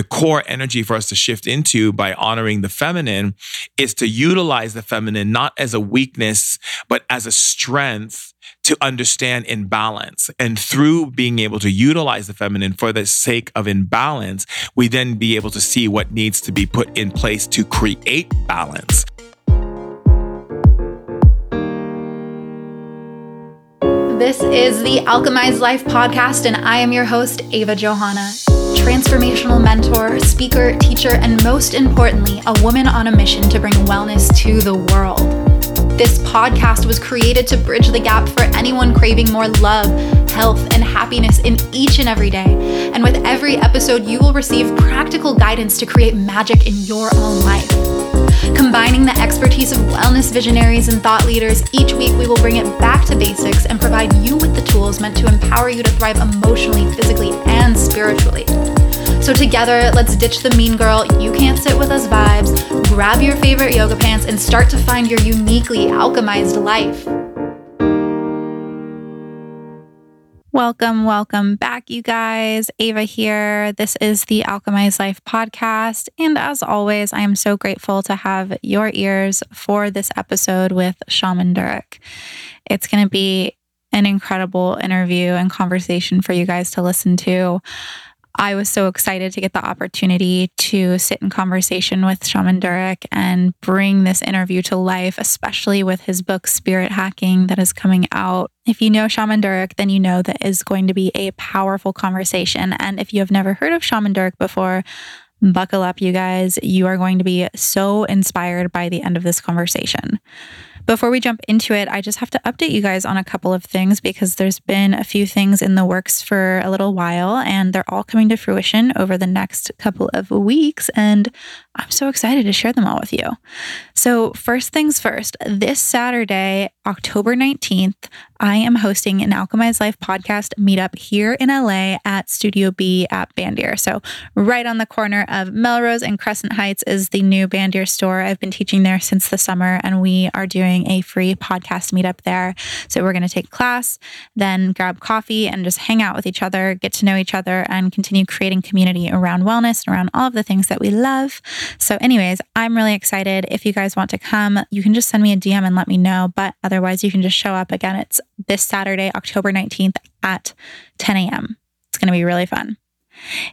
the core energy for us to shift into by honoring the feminine is to utilize the feminine not as a weakness, but as a strength to understand imbalance. And through being able to utilize the feminine for the sake of imbalance, we then be able to see what needs to be put in place to create balance. This is the Alchemized Life podcast, and I am your host, Ava Johanna transformational mentor, speaker, teacher, and most importantly, a woman on a mission to bring wellness to the world. This podcast was created to bridge the gap for anyone craving more love, health, and happiness in each and every day. And with every episode, you will receive practical guidance to create magic in your own life. Combining the expertise of wellness visionaries and thought leaders, each week we will bring it back to basics and provide you with the tools meant to empower you to thrive emotionally, physically, and spiritually. So, together, let's ditch the mean girl, you can't sit with us vibes, grab your favorite yoga pants, and start to find your uniquely alchemized life. Welcome, welcome back, you guys. Ava here. This is the Alchemized Life podcast. And as always, I am so grateful to have your ears for this episode with Shaman Durek. It's going to be an incredible interview and conversation for you guys to listen to. I was so excited to get the opportunity to sit in conversation with Shaman Durek and bring this interview to life, especially with his book Spirit Hacking that is coming out. If you know Shaman Durek, then you know that is going to be a powerful conversation. And if you have never heard of Shaman Durek before, buckle up, you guys. You are going to be so inspired by the end of this conversation. Before we jump into it, I just have to update you guys on a couple of things because there's been a few things in the works for a little while and they're all coming to fruition over the next couple of weeks. And I'm so excited to share them all with you. So, first things first, this Saturday, October 19th, I am hosting an Alchemized Life podcast meetup here in LA at Studio B at Bandier. So, right on the corner of Melrose and Crescent Heights is the new Bandier store. I've been teaching there since the summer, and we are doing a free podcast meetup there. So, we're going to take class, then grab coffee and just hang out with each other, get to know each other, and continue creating community around wellness and around all of the things that we love. So, anyways, I'm really excited. If you guys want to come, you can just send me a DM and let me know. But otherwise, you can just show up. Again, it's this Saturday, October 19th at 10 a.m. It's going to be really fun.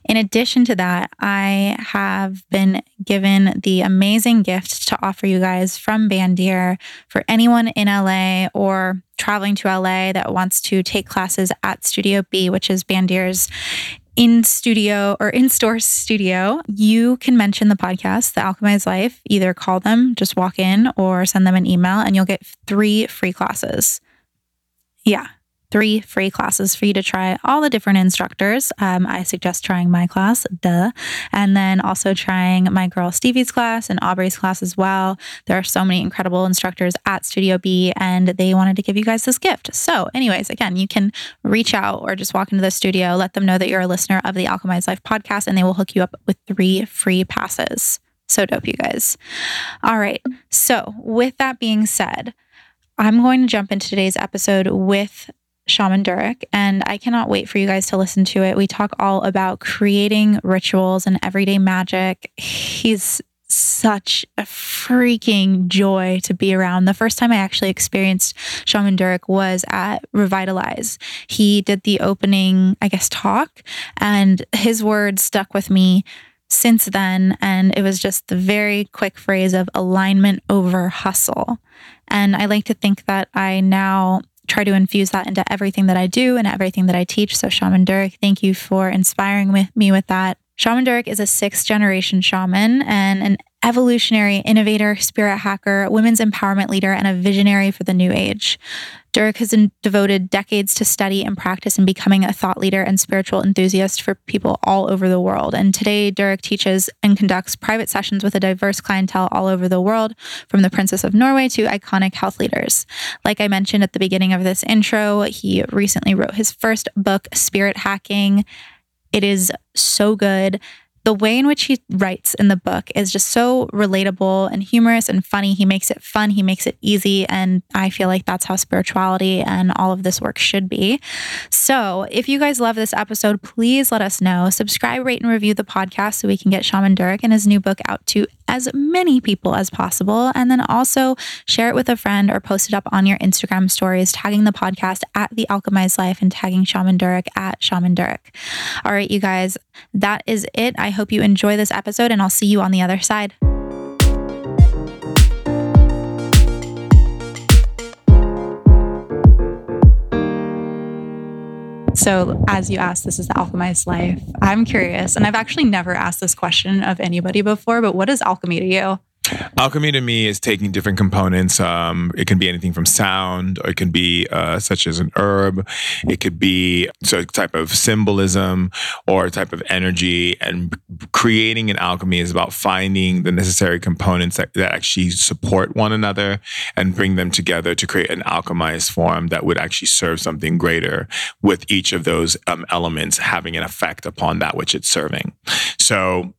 In addition to that, I have been given the amazing gift to offer you guys from Bandier for anyone in LA or traveling to LA that wants to take classes at Studio B, which is Bandier's in studio or in store studio, you can mention the podcast, The Alchemized Life. Either call them, just walk in, or send them an email, and you'll get three free classes. Yeah, three free classes for you to try all the different instructors. Um, I suggest trying my class, duh, and then also trying my girl Stevie's class and Aubrey's class as well. There are so many incredible instructors at Studio B, and they wanted to give you guys this gift. So, anyways, again, you can reach out or just walk into the studio, let them know that you're a listener of the Alchemized Life podcast, and they will hook you up with three free passes. So dope, you guys. All right. So, with that being said, I'm going to jump into today's episode with Shaman Durek, and I cannot wait for you guys to listen to it. We talk all about creating rituals and everyday magic. He's such a freaking joy to be around. The first time I actually experienced Shaman Durek was at Revitalize. He did the opening, I guess, talk, and his words stuck with me since then. And it was just the very quick phrase of alignment over hustle. And I like to think that I now try to infuse that into everything that I do and everything that I teach. So, Shaman Durek, thank you for inspiring with me with that. Shaman Durek is a sixth generation shaman and an evolutionary innovator, spirit hacker, women's empowerment leader, and a visionary for the new age. Durek has devoted decades to study and practice in becoming a thought leader and spiritual enthusiast for people all over the world. And today, Durek teaches and conducts private sessions with a diverse clientele all over the world, from the Princess of Norway to iconic health leaders. Like I mentioned at the beginning of this intro, he recently wrote his first book, Spirit Hacking. It is so good the way in which he writes in the book is just so relatable and humorous and funny. He makes it fun, he makes it easy. And I feel like that's how spirituality and all of this work should be. So if you guys love this episode, please let us know. Subscribe, rate, and review the podcast so we can get Shaman Durek and his new book out to as many people as possible. And then also share it with a friend or post it up on your Instagram stories, tagging the podcast at The Alchemized Life and tagging Shaman Durek at Shaman Durek. All right, you guys, that is it. I hope you enjoy this episode and I'll see you on the other side. So, as you asked, this is the alchemized life. I'm curious, and I've actually never asked this question of anybody before, but what is alchemy to you? Alchemy to me is taking different components. Um, it can be anything from sound, or it can be uh, such as an herb. It could be so type of symbolism or a type of energy. And creating an alchemy is about finding the necessary components that, that actually support one another and bring them together to create an alchemized form that would actually serve something greater with each of those um, elements having an effect upon that which it's serving. So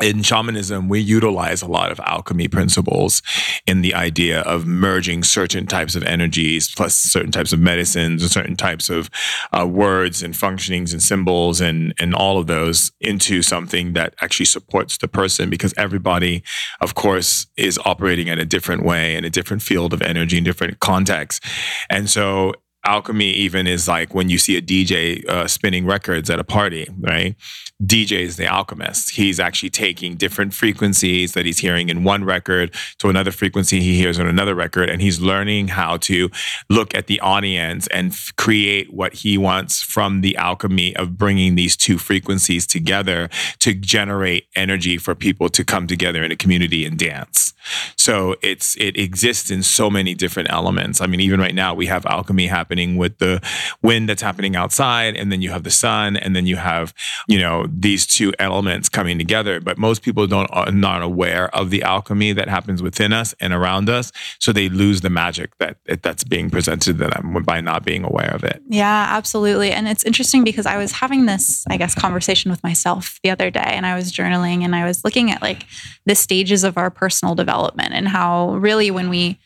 in shamanism, we utilize a lot of alchemy principles in the idea of merging certain types of energies plus certain types of medicines and certain types of uh, words and functionings and symbols and, and all of those into something that actually supports the person because everybody, of course, is operating in a different way in a different field of energy in different contexts. And so alchemy even is like when you see a DJ uh, spinning records at a party, right? DJ is the alchemist. He's actually taking different frequencies that he's hearing in one record to another frequency he hears on another record, and he's learning how to look at the audience and f- create what he wants from the alchemy of bringing these two frequencies together to generate energy for people to come together in a community and dance. So it's it exists in so many different elements. I mean, even right now we have alchemy happening with the wind that's happening mm-hmm. outside, and then you have the sun, and then you have you know these two elements coming together. But most people don't are not aware of the alchemy that happens within us and around us, so they lose the magic that that's being presented to them by not being aware of it. Yeah, absolutely. And it's interesting because I was having this, I guess, conversation with myself the other day, and I was journaling, and I was looking at like the stages of our personal development and how really when we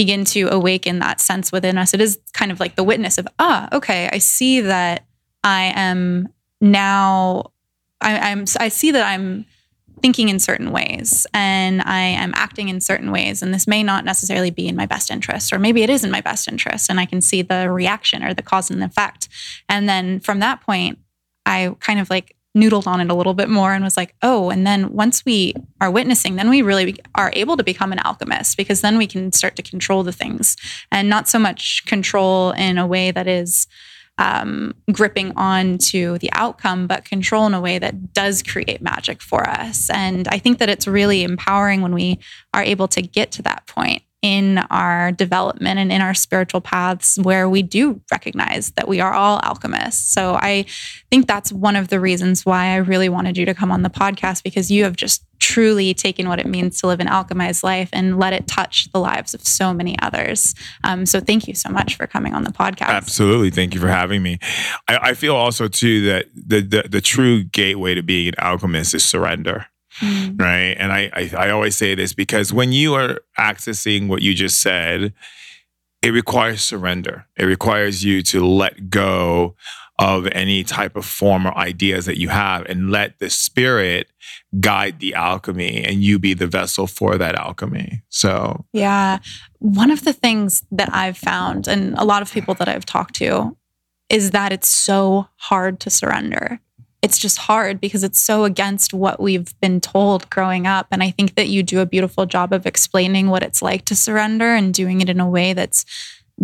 begin to awaken that sense within us, it is kind of like the witness of, ah, okay, I see that I am now I, I'm I see that I'm thinking in certain ways and I am acting in certain ways. And this may not necessarily be in my best interest, or maybe it is in my best interest. And I can see the reaction or the cause and effect. And then from that point, I kind of like noodled on it a little bit more and was like, oh, and then once we are witnessing, then we really are able to become an alchemist because then we can start to control the things and not so much control in a way that is um, gripping on to the outcome, but control in a way that does create magic for us. And I think that it's really empowering when we are able to get to that point in our development and in our spiritual paths where we do recognize that we are all alchemists. So I think that's one of the reasons why I really wanted you to come on the podcast because you have just truly taken what it means to live an alchemized life and let it touch the lives of so many others. Um, so thank you so much for coming on the podcast. Absolutely. Thank you for having me. I, I feel also too that the, the, the true gateway to being an alchemist is surrender. Mm. Right. And I, I I always say this because when you are accessing what you just said, it requires surrender. It requires you to let go of any type of form or ideas that you have and let the spirit guide the alchemy and you be the vessel for that alchemy. So, yeah. One of the things that I've found, and a lot of people that I've talked to, is that it's so hard to surrender. It's just hard because it's so against what we've been told growing up. And I think that you do a beautiful job of explaining what it's like to surrender and doing it in a way that's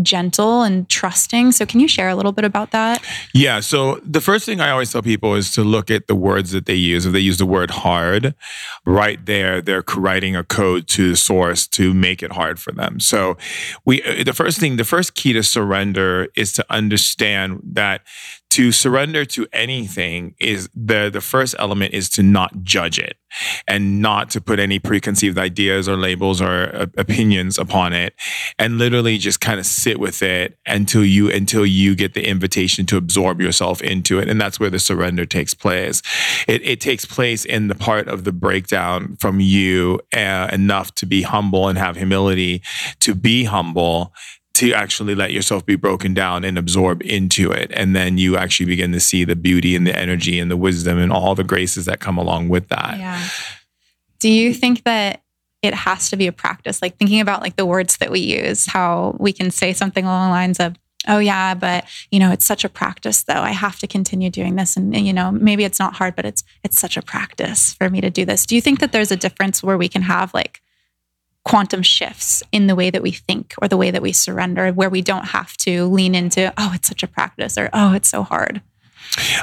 gentle and trusting. So, can you share a little bit about that? Yeah. So, the first thing I always tell people is to look at the words that they use. If they use the word hard, right there, they're writing a code to the source to make it hard for them. So, we, uh, the first thing, the first key to surrender is to understand that to surrender to anything is the the first element is to not judge it and not to put any preconceived ideas or labels or uh, opinions upon it and literally just kind of sit with it until you until you get the invitation to absorb yourself into it. And that's where the surrender takes place. It, it takes place in the part of the breakdown from you uh, enough to be humble and have humility to be humble to actually let yourself be broken down and absorb into it. And then you actually begin to see the beauty and the energy and the wisdom and all the graces that come along with that. Yeah. Do you think that it has to be a practice? Like thinking about like the words that we use, how we can say something along the lines of, oh yeah, but you know, it's such a practice though. I have to continue doing this. And, you know, maybe it's not hard, but it's it's such a practice for me to do this. Do you think that there's a difference where we can have like quantum shifts in the way that we think or the way that we surrender, where we don't have to lean into, oh, it's such a practice or oh, it's so hard.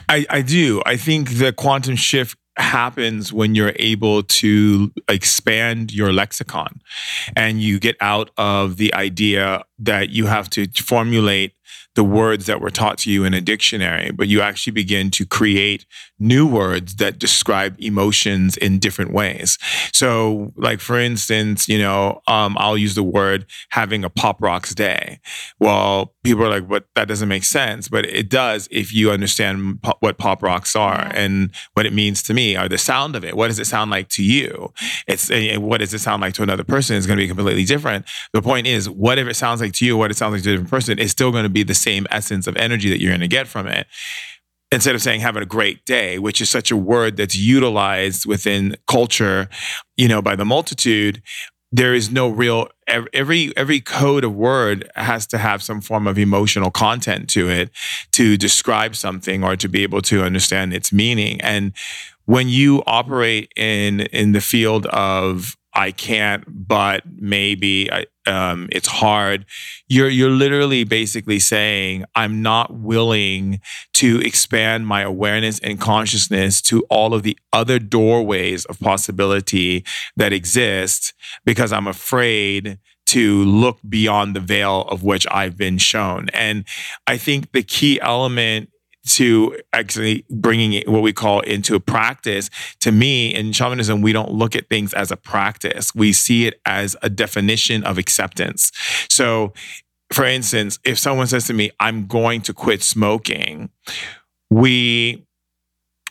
I, I do. I think the quantum shift happens when you're able to expand your lexicon and you get out of the idea that you have to formulate the words that were taught to you in a dictionary, but you actually begin to create new words that describe emotions in different ways. So, like for instance, you know, um, I'll use the word having a pop rocks day. Well, people are like, "But That doesn't make sense," but it does if you understand what pop rocks are and what it means to me, or the sound of it. What does it sound like to you? It's uh, what does it sound like to another person is going to be completely different. The point is, whatever it sounds like to you, what it sounds like to a different person, is still going to be the same essence of energy that you're going to get from it instead of saying having a great day, which is such a word that's utilized within culture, you know, by the multitude, there is no real every every code of word has to have some form of emotional content to it to describe something or to be able to understand its meaning. And when you operate in in the field of I can't, but maybe um, it's hard. You're you're literally basically saying I'm not willing to expand my awareness and consciousness to all of the other doorways of possibility that exist because I'm afraid to look beyond the veil of which I've been shown. And I think the key element to actually bringing it, what we call into a practice. To me, in shamanism, we don't look at things as a practice. We see it as a definition of acceptance. So, for instance, if someone says to me, "I'm going to quit smoking," we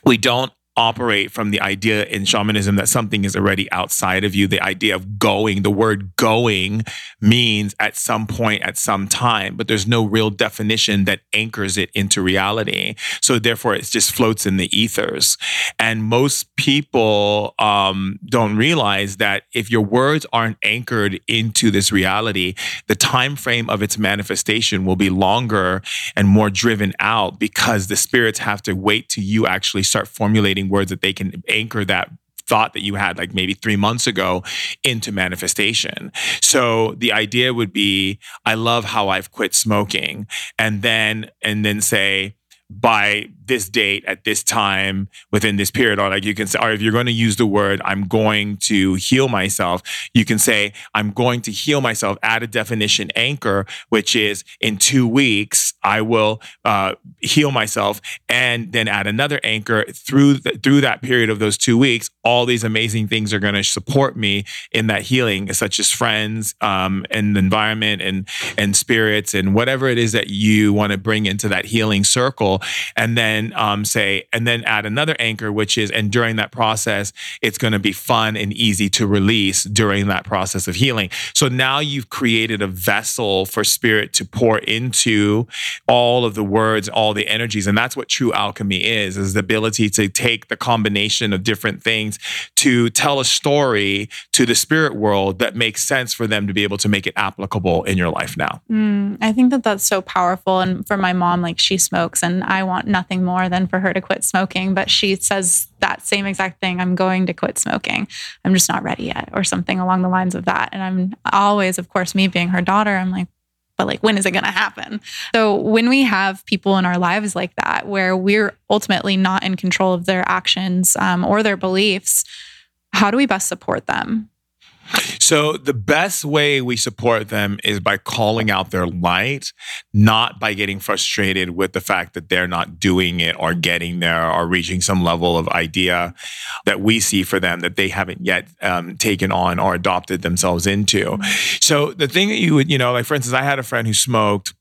we don't operate from the idea in shamanism that something is already outside of you. The idea of going, the word going means at some point, at some time, but there's no real definition that anchors it into reality. So therefore, it just floats in the ethers. And most people um, don't realize that if your words aren't anchored into this reality, the time frame of its manifestation will be longer and more driven out because the spirits have to wait till you actually start formulating words that they can anchor that thought that you had like maybe three months ago into manifestation. So the idea would be, I love how I've quit smoking. And then, and then say, by this date at this time within this period or like you can say or if you're going to use the word i'm going to heal myself you can say i'm going to heal myself add a definition anchor which is in two weeks i will uh, heal myself and then add another anchor through the, through that period of those two weeks all these amazing things are going to support me in that healing such as friends um, and the environment and and spirits and whatever it is that you want to bring into that healing circle and then um, say, and then add another anchor, which is, and during that process, it's going to be fun and easy to release during that process of healing. So now you've created a vessel for spirit to pour into all of the words, all the energies. And that's what true alchemy is, is the ability to take the combination of different things to tell a story to the spirit world that makes sense for them to be able to make it applicable in your life now. Mm, I think that that's so powerful. And for my mom, like she smokes and I want nothing more than for her to quit smoking. But she says that same exact thing I'm going to quit smoking. I'm just not ready yet, or something along the lines of that. And I'm always, of course, me being her daughter, I'm like, but like, when is it going to happen? So, when we have people in our lives like that, where we're ultimately not in control of their actions um, or their beliefs, how do we best support them? So the best way we support them is by calling out their light, not by getting frustrated with the fact that they're not doing it or getting there or reaching some level of idea that we see for them that they haven't yet um, taken on or adopted themselves into. Mm-hmm. So the thing that you would, you know, like for instance, I had a friend who smoked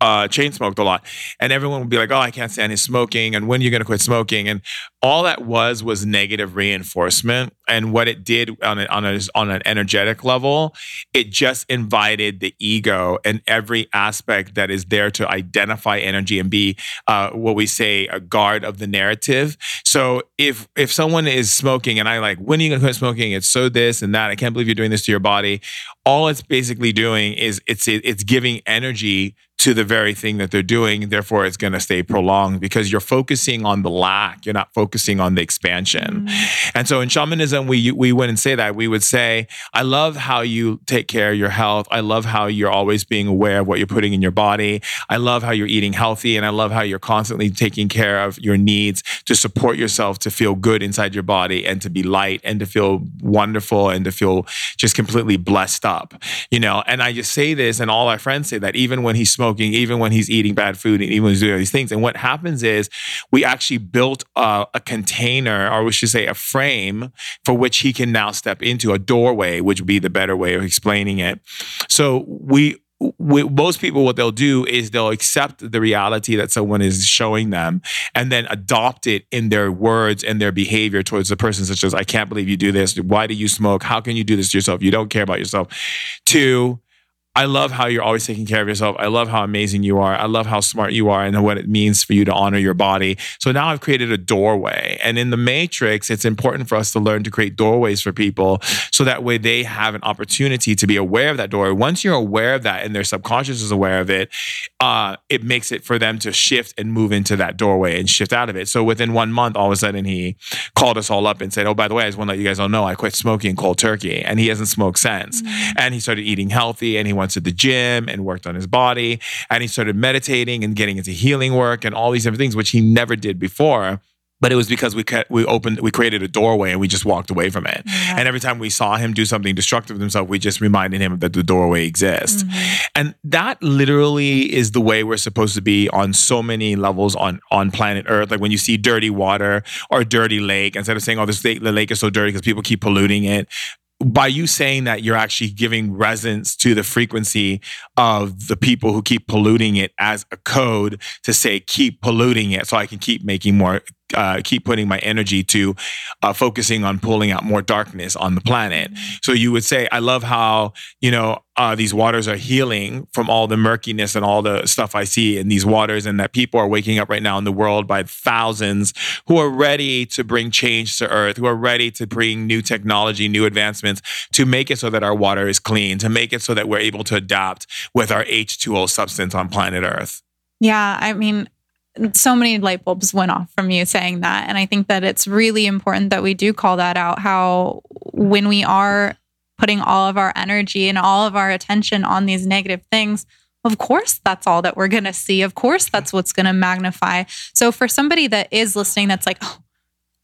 uh, chain smoked a lot. And everyone would be like, oh, I can't stand his smoking. And when are you going to quit smoking? And all that was was negative reinforcement. And what it did on, a, on, a, on an energetic level, it just invited the ego and every aspect that is there to identify energy and be uh, what we say a guard of the narrative. So if if someone is smoking and I like, when are you going to quit smoking? It's so this and that. I can't believe you're doing this to your body. All it's basically doing is it's it's giving energy to the very thing that they're doing. Therefore, it's going to stay prolonged because you're focusing on the lack. You're not focusing on the expansion. Mm. And so in shamanism, we we wouldn't say that. We would say, I love how you take care of your health. I love how you're always being aware of what you're putting in your body. I love how you're eating healthy. And I love how you're constantly taking care of your needs to support yourself to feel good inside your body and to be light and to feel wonderful and to feel just completely blessed up. You know, and I just say this, and all our friends say that even when he's smoking, even when he's eating bad food, and even when he's doing these things. And what happens is we actually built a, a container, or we should say a frame, for which he can now step into a doorway, which would be the better way of explaining it. So we we, most people what they'll do is they'll accept the reality that someone is showing them and then adopt it in their words and their behavior towards the person such as i can't believe you do this. Why do you smoke? How can you do this to yourself? You don't care about yourself. To I love how you're always taking care of yourself. I love how amazing you are. I love how smart you are and what it means for you to honor your body. So now I've created a doorway. And in the matrix, it's important for us to learn to create doorways for people so that way they have an opportunity to be aware of that door. Once you're aware of that and their subconscious is aware of it, uh, it makes it for them to shift and move into that doorway and shift out of it. So within one month, all of a sudden he called us all up and said, Oh, by the way, I just want to let you guys all know I quit smoking cold turkey. And he hasn't smoked since. Mm-hmm. And he started eating healthy and he went to the gym and worked on his body. And he started meditating and getting into healing work and all these different things, which he never did before but it was because we we opened we created a doorway and we just walked away from it. Yeah. And every time we saw him do something destructive with himself, we just reminded him that the doorway exists. Mm-hmm. And that literally is the way we're supposed to be on so many levels on on planet Earth. Like when you see dirty water or dirty lake, instead of saying, "Oh, this lake, the lake is so dirty because people keep polluting it," by you saying that you're actually giving resonance to the frequency of the people who keep polluting it as a code to say keep polluting it so i can keep making more uh, keep putting my energy to uh, focusing on pulling out more darkness on the planet. So you would say, I love how, you know, uh, these waters are healing from all the murkiness and all the stuff I see in these waters, and that people are waking up right now in the world by thousands who are ready to bring change to Earth, who are ready to bring new technology, new advancements to make it so that our water is clean, to make it so that we're able to adapt with our H2O substance on planet Earth. Yeah, I mean, so many light bulbs went off from you saying that. And I think that it's really important that we do call that out how when we are putting all of our energy and all of our attention on these negative things, of course, that's all that we're going to see. Of course, that's what's going to magnify. So, for somebody that is listening, that's like, oh,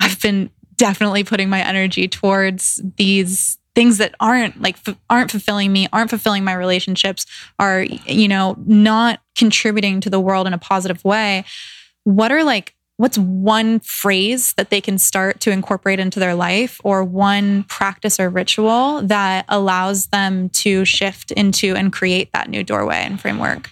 I've been definitely putting my energy towards these things that aren't like f- aren't fulfilling me aren't fulfilling my relationships are you know not contributing to the world in a positive way what are like what's one phrase that they can start to incorporate into their life or one practice or ritual that allows them to shift into and create that new doorway and framework?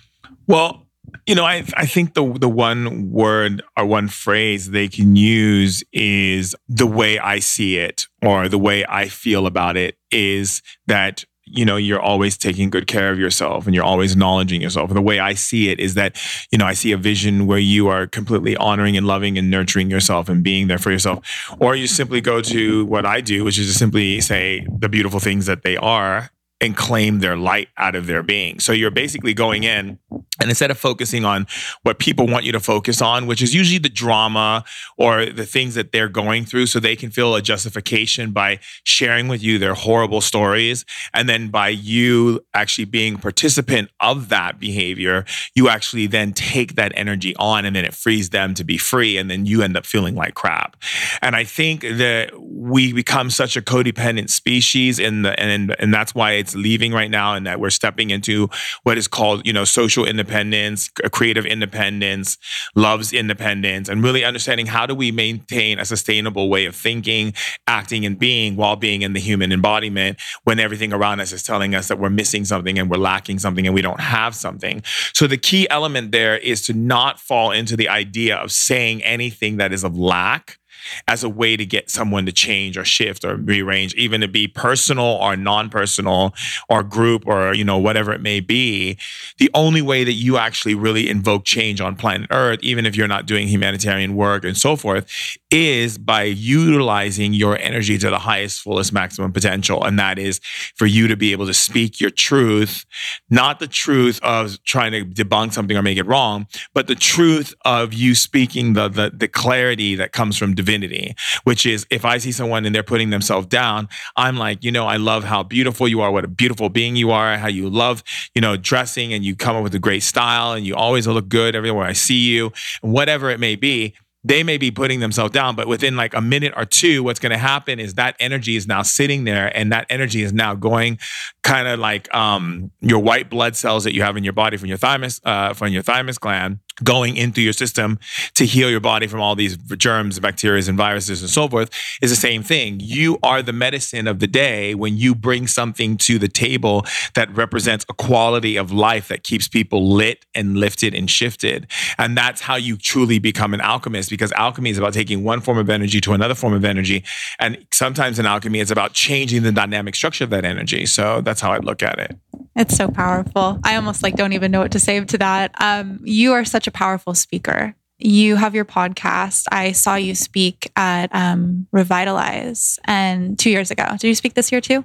Well you know, I I think the the one word or one phrase they can use is the way I see it or the way I feel about it is that you know you're always taking good care of yourself and you're always acknowledging yourself. The way i see it is that you know i see a vision where you are completely honoring and loving and nurturing yourself and being there for yourself. Or you simply go to what i do which is to simply say the beautiful things that they are and claim their light out of their being. So you're basically going in and instead of focusing on what people want you to focus on, which is usually the drama or the things that they're going through, so they can feel a justification by sharing with you their horrible stories. And then by you actually being a participant of that behavior, you actually then take that energy on and then it frees them to be free. And then you end up feeling like crap. And I think that we become such a codependent species in the and and that's why it's leaving right now and that we're stepping into what is called you know social independence creative independence loves independence and really understanding how do we maintain a sustainable way of thinking acting and being while being in the human embodiment when everything around us is telling us that we're missing something and we're lacking something and we don't have something. So the key element there is to not fall into the idea of saying anything that is of lack as a way to get someone to change or shift or rearrange, even to be personal or non-personal or group or you know whatever it may be. The only way that you actually really invoke change on planet Earth, even if you're not doing humanitarian work and so forth, is by utilizing your energy to the highest, fullest, maximum potential, and that is for you to be able to speak your truth, not the truth of trying to debunk something or make it wrong, but the truth of you speaking the the, the clarity that comes from divinity divinity, which is if I see someone and they're putting themselves down, I'm like, you know, I love how beautiful you are, what a beautiful being you are, how you love, you know, dressing and you come up with a great style and you always look good everywhere I see you, whatever it may be they may be putting themselves down, but within like a minute or two, what's going to happen is that energy is now sitting there and that energy is now going kind of like um, your white blood cells that you have in your body from your thymus, uh, from your thymus gland going into your system to heal your body from all these germs, bacteria, and viruses and so forth is the same thing. You are the medicine of the day when you bring something to the table that represents a quality of life that keeps people lit and lifted and shifted. And that's how you truly become an alchemist because alchemy is about taking one form of energy to another form of energy. And sometimes in alchemy, it's about changing the dynamic structure of that energy. So that's how I look at it. It's so powerful. I almost like don't even know what to say to that. Um, you are such a powerful speaker. You have your podcast. I saw you speak at um, Revitalize and two years ago. Did you speak this year too?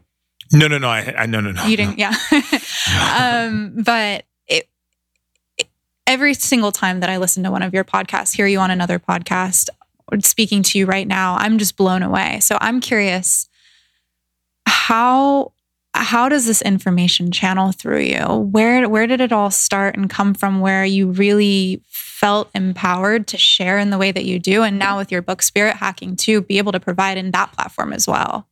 No, no, no. I, I no, no, no. You didn't, no. yeah. um, but it, it, every single time that I listen to one of your podcasts, hear you on another podcast, speaking to you right now, I'm just blown away. So I'm curious how how does this information channel through you? Where where did it all start and come from where you really felt empowered to share in the way that you do and now with your book Spirit Hacking too be able to provide in that platform as well?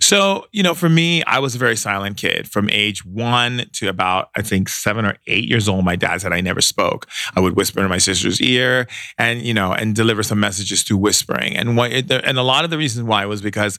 So, you know, for me, I was a very silent kid from age one to about, I think, seven or eight years old. My dad said I never spoke. I would whisper in my sister's ear and, you know, and deliver some messages through whispering. And what, and a lot of the reasons why was because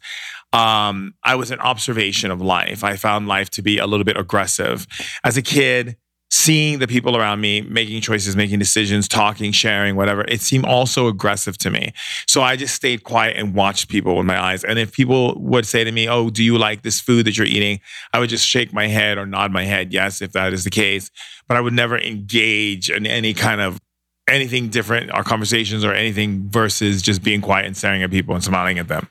um, I was an observation of life. I found life to be a little bit aggressive. As a kid, seeing the people around me making choices, making decisions, talking, sharing, whatever, it seemed also aggressive to me. So I just stayed quiet and watched people with my eyes. And if people would say to me, Oh, do you like this food that you're eating? I would just shake my head or nod my head, yes, if that is the case. But I would never engage in any kind of anything different, our conversations or anything versus just being quiet and staring at people and smiling at them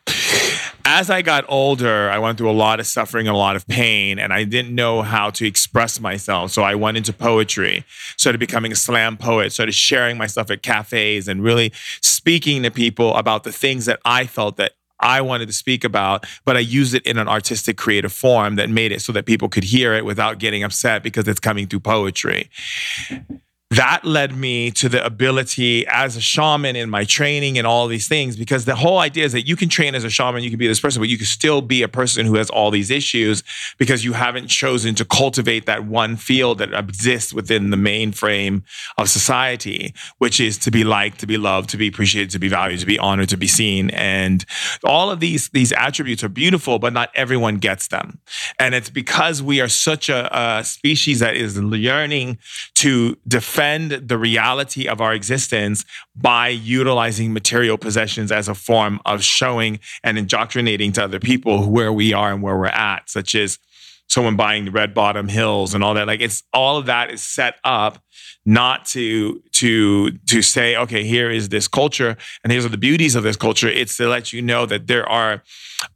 as I got older, I went through a lot of suffering and a lot of pain, and I didn't know how to express myself. So I went into poetry, started becoming a slam poet, started sharing my stuff at cafes and really speaking to people about the things that I felt that I wanted to speak about, but I used it in an artistic, creative form that made it so that people could hear it without getting upset because it's coming through poetry that led me to the ability as a shaman in my training and all these things because the whole idea is that you can train as a shaman you can be this person but you can still be a person who has all these issues because you haven't chosen to cultivate that one field that exists within the mainframe of society which is to be liked to be loved to be appreciated to be valued to be honored to be seen. And all of these these attributes are beautiful but not everyone gets them. And it's because we are such a, a species that is yearning to defend defend the reality of our existence by utilizing material possessions as a form of showing and indoctrinating to other people where we are and where we're at, such as someone buying the red bottom hills and all that. Like it's all of that is set up not to to to say okay here is this culture and here's the beauties of this culture. It's to let you know that there are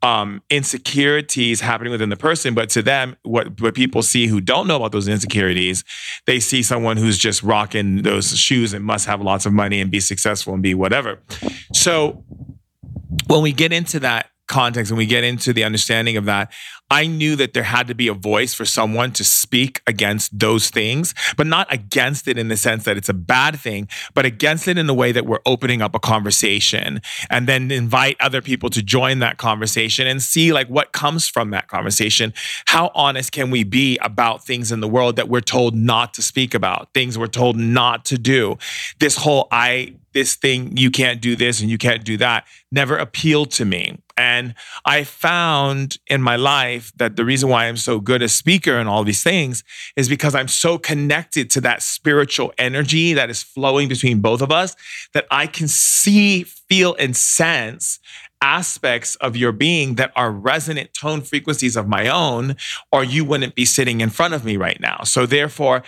um, insecurities happening within the person but to them what what people see who don't know about those insecurities they see someone who's just rocking those shoes and must have lots of money and be successful and be whatever. So when we get into that context and we get into the understanding of that, I knew that there had to be a voice for someone to speak against those things, but not against it in the sense that it's a bad thing, but against it in the way that we're opening up a conversation and then invite other people to join that conversation and see like what comes from that conversation. How honest can we be about things in the world that we're told not to speak about, things we're told not to do? This whole I this thing, you can't do this and you can't do that, never appealed to me. And I found in my life that the reason why I'm so good a speaker and all these things is because I'm so connected to that spiritual energy that is flowing between both of us that I can see, feel, and sense aspects of your being that are resonant tone frequencies of my own, or you wouldn't be sitting in front of me right now. So, therefore,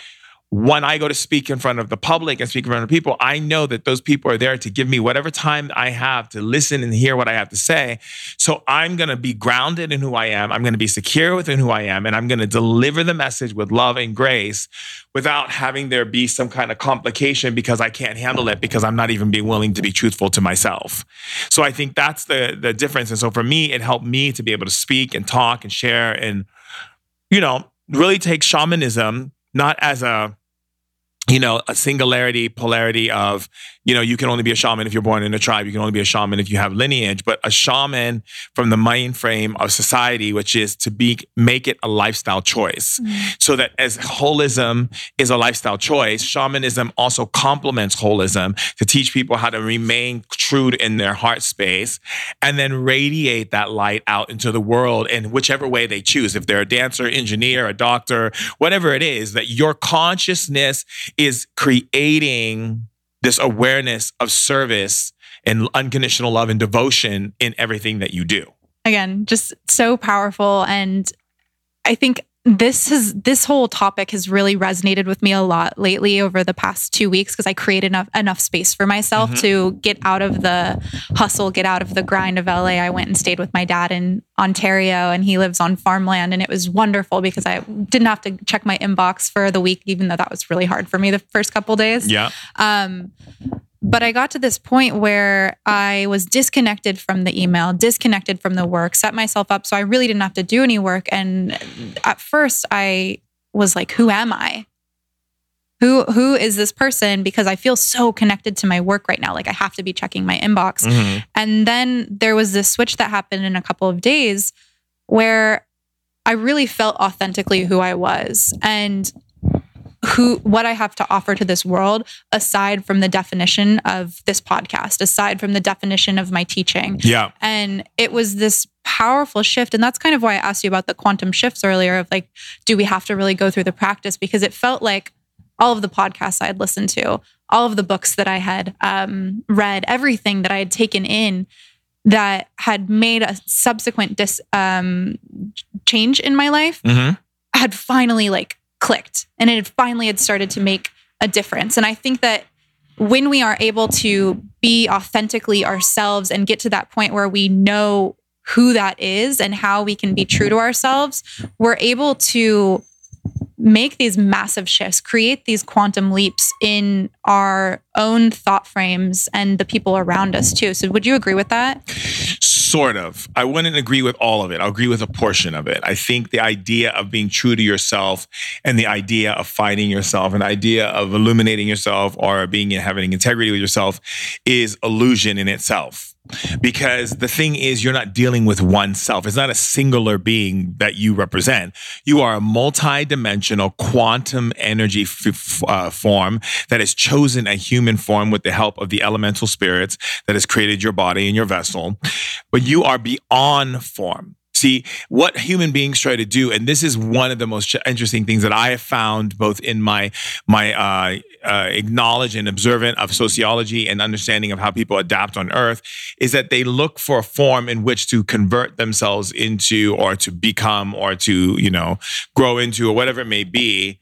when I go to speak in front of the public and speak in front of people, I know that those people are there to give me whatever time I have to listen and hear what I have to say. So I'm going to be grounded in who I am. I'm going to be secure within who I am. And I'm going to deliver the message with love and grace without having there be some kind of complication because I can't handle it because I'm not even being willing to be truthful to myself. So I think that's the, the difference. And so for me, it helped me to be able to speak and talk and share and, you know, really take shamanism not as a you know, a singularity, polarity of, you know, you can only be a shaman if you're born in a tribe. You can only be a shaman if you have lineage, but a shaman from the mind frame of society, which is to be, make it a lifestyle choice. Mm-hmm. So that as holism is a lifestyle choice, shamanism also complements holism to teach people how to remain true in their heart space and then radiate that light out into the world in whichever way they choose. If they're a dancer, engineer, a doctor, whatever it is, that your consciousness is creating this awareness of service and unconditional love and devotion in everything that you do. Again, just so powerful. And I think this has this whole topic has really resonated with me a lot lately over the past two weeks because I created enough enough space for myself mm-hmm. to get out of the hustle, get out of the grind of LA. I went and stayed with my dad in Ontario and he lives on farmland and it was wonderful because I didn't have to check my inbox for the week, even though that was really hard for me the first couple days. Yeah. Um, but I got to this point where I was disconnected from the email, disconnected from the work, set myself up so I really didn't have to do any work. And at first I was like, who am I? Who who is this person? Because I feel so connected to my work right now. Like I have to be checking my inbox. Mm-hmm. And then there was this switch that happened in a couple of days where I really felt authentically who I was. And who what I have to offer to this world aside from the definition of this podcast, aside from the definition of my teaching. Yeah. And it was this powerful shift and that's kind of why I asked you about the quantum shifts earlier of like do we have to really go through the practice because it felt like all of the podcasts I had listened to, all of the books that I had um, read, everything that I had taken in that had made a subsequent dis, um, change in my life mm-hmm. had finally like clicked and it finally had started to make a difference. And I think that when we are able to be authentically ourselves and get to that point where we know who that is and how we can be true to ourselves, we're able to make these massive shifts, create these quantum leaps in our own thought frames and the people around us too. So, would you agree with that? Sort of. I wouldn't agree with all of it. I'll agree with a portion of it. I think the idea of being true to yourself and the idea of finding yourself and the idea of illuminating yourself or being having integrity with yourself is illusion in itself because the thing is you're not dealing with oneself. It's not a singular being that you represent. You are a multi-dimensional quantum energy f- uh, form that has chosen a human form with the help of the elemental spirits that has created your body and your vessel. But you are beyond form See, what human beings try to do, and this is one of the most interesting things that I have found both in my my uh, uh, acknowledge and observant of sociology and understanding of how people adapt on Earth, is that they look for a form in which to convert themselves into, or to become, or to you know grow into, or whatever it may be,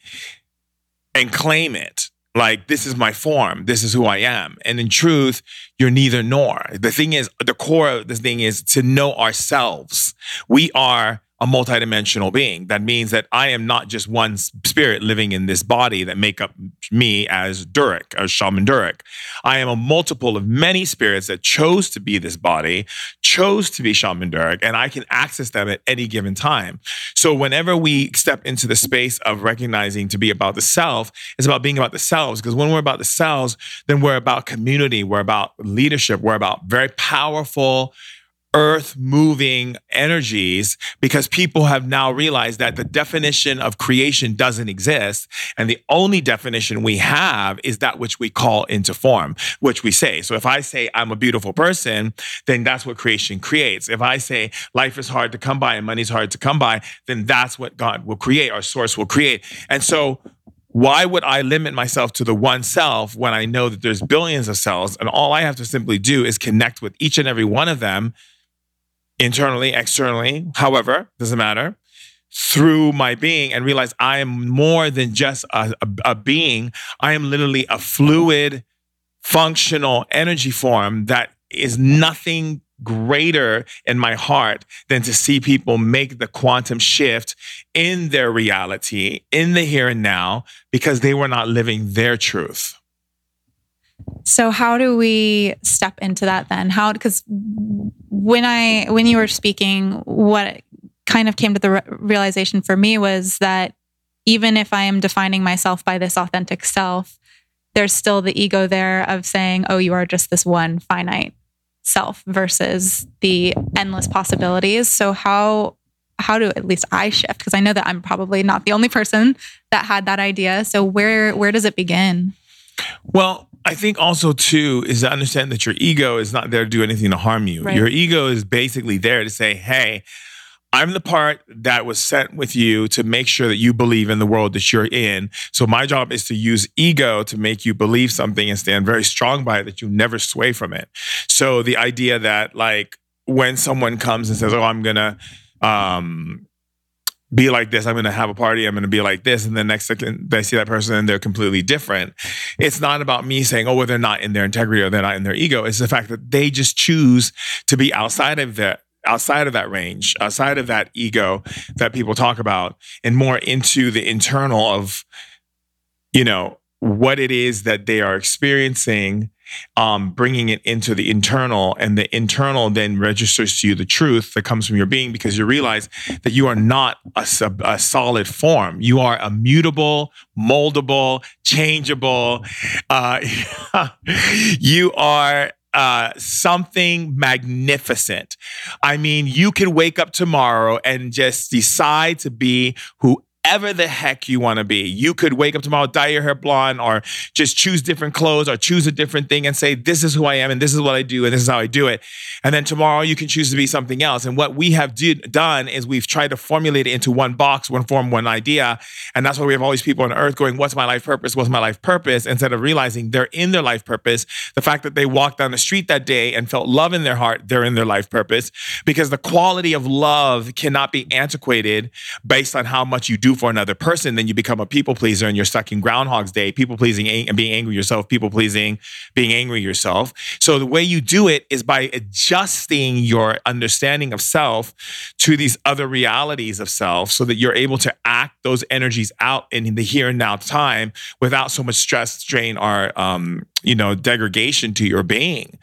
and claim it like this is my form. This is who i am. And in truth you're neither nor. The thing is the core of the thing is to know ourselves. We are a multidimensional being. That means that I am not just one spirit living in this body that make up me as Durek, as Shaman Durek. I am a multiple of many spirits that chose to be this body, chose to be Shaman Durek, and I can access them at any given time. So whenever we step into the space of recognizing to be about the self, it's about being about the selves. Because when we're about the selves, then we're about community, we're about leadership, we're about very powerful earth moving energies because people have now realized that the definition of creation doesn't exist. And the only definition we have is that which we call into form, which we say. So if I say I'm a beautiful person, then that's what creation creates. If I say life is hard to come by and money's hard to come by, then that's what God will create, our source will create. And so why would I limit myself to the one self when I know that there's billions of cells and all I have to simply do is connect with each and every one of them internally, externally, however, doesn't matter, through my being and realize I am more than just a, a, a being. I am literally a fluid, functional energy form that is nothing greater in my heart than to see people make the quantum shift in their reality, in the here and now, because they were not living their truth. So how do we step into that then? How because when I when you were speaking, what kind of came to the re- realization for me was that even if I am defining myself by this authentic self, there's still the ego there of saying, "Oh, you are just this one finite self," versus the endless possibilities. So how how do at least I shift? Because I know that I'm probably not the only person that had that idea. So where where does it begin? Well, I think also too is to understand that your ego is not there to do anything to harm you. Right. Your ego is basically there to say, "Hey, I'm the part that was sent with you to make sure that you believe in the world that you're in. So my job is to use ego to make you believe something and stand very strong by it that you never sway from it. So the idea that like when someone comes and says, "Oh, I'm going to um be like this. I'm going to have a party. I'm going to be like this. And the next second, they see that person and they're completely different. It's not about me saying, oh, well, they're not in their integrity or they're not in their ego. It's the fact that they just choose to be outside of that outside of that range, outside of that ego that people talk about, and more into the internal of, you know, what it is that they are experiencing um, bringing it into the internal, and the internal then registers to you the truth that comes from your being because you realize that you are not a, a solid form. You are a mutable, moldable, changeable. Uh, you are uh, something magnificent. I mean, you can wake up tomorrow and just decide to be who whatever the heck you want to be. You could wake up tomorrow, dye your hair blonde, or just choose different clothes or choose a different thing and say, This is who I am and this is what I do and this is how I do it. And then tomorrow you can choose to be something else. And what we have did, done is we've tried to formulate it into one box, one form, one idea. And that's why we have all these people on earth going, What's my life purpose? What's my life purpose? Instead of realizing they're in their life purpose. The fact that they walked down the street that day and felt love in their heart, they're in their life purpose. Because the quality of love cannot be antiquated based on how much you do for another person, then you become a people pleaser and you're stuck in Groundhog's Day, people pleasing and being angry yourself, people pleasing, being angry yourself. So the way you do it is by adjusting your understanding of self to these other realities of self so that you're able to act those energies out in the here and now time without so much stress, strain, or um, you know, degradation to your being.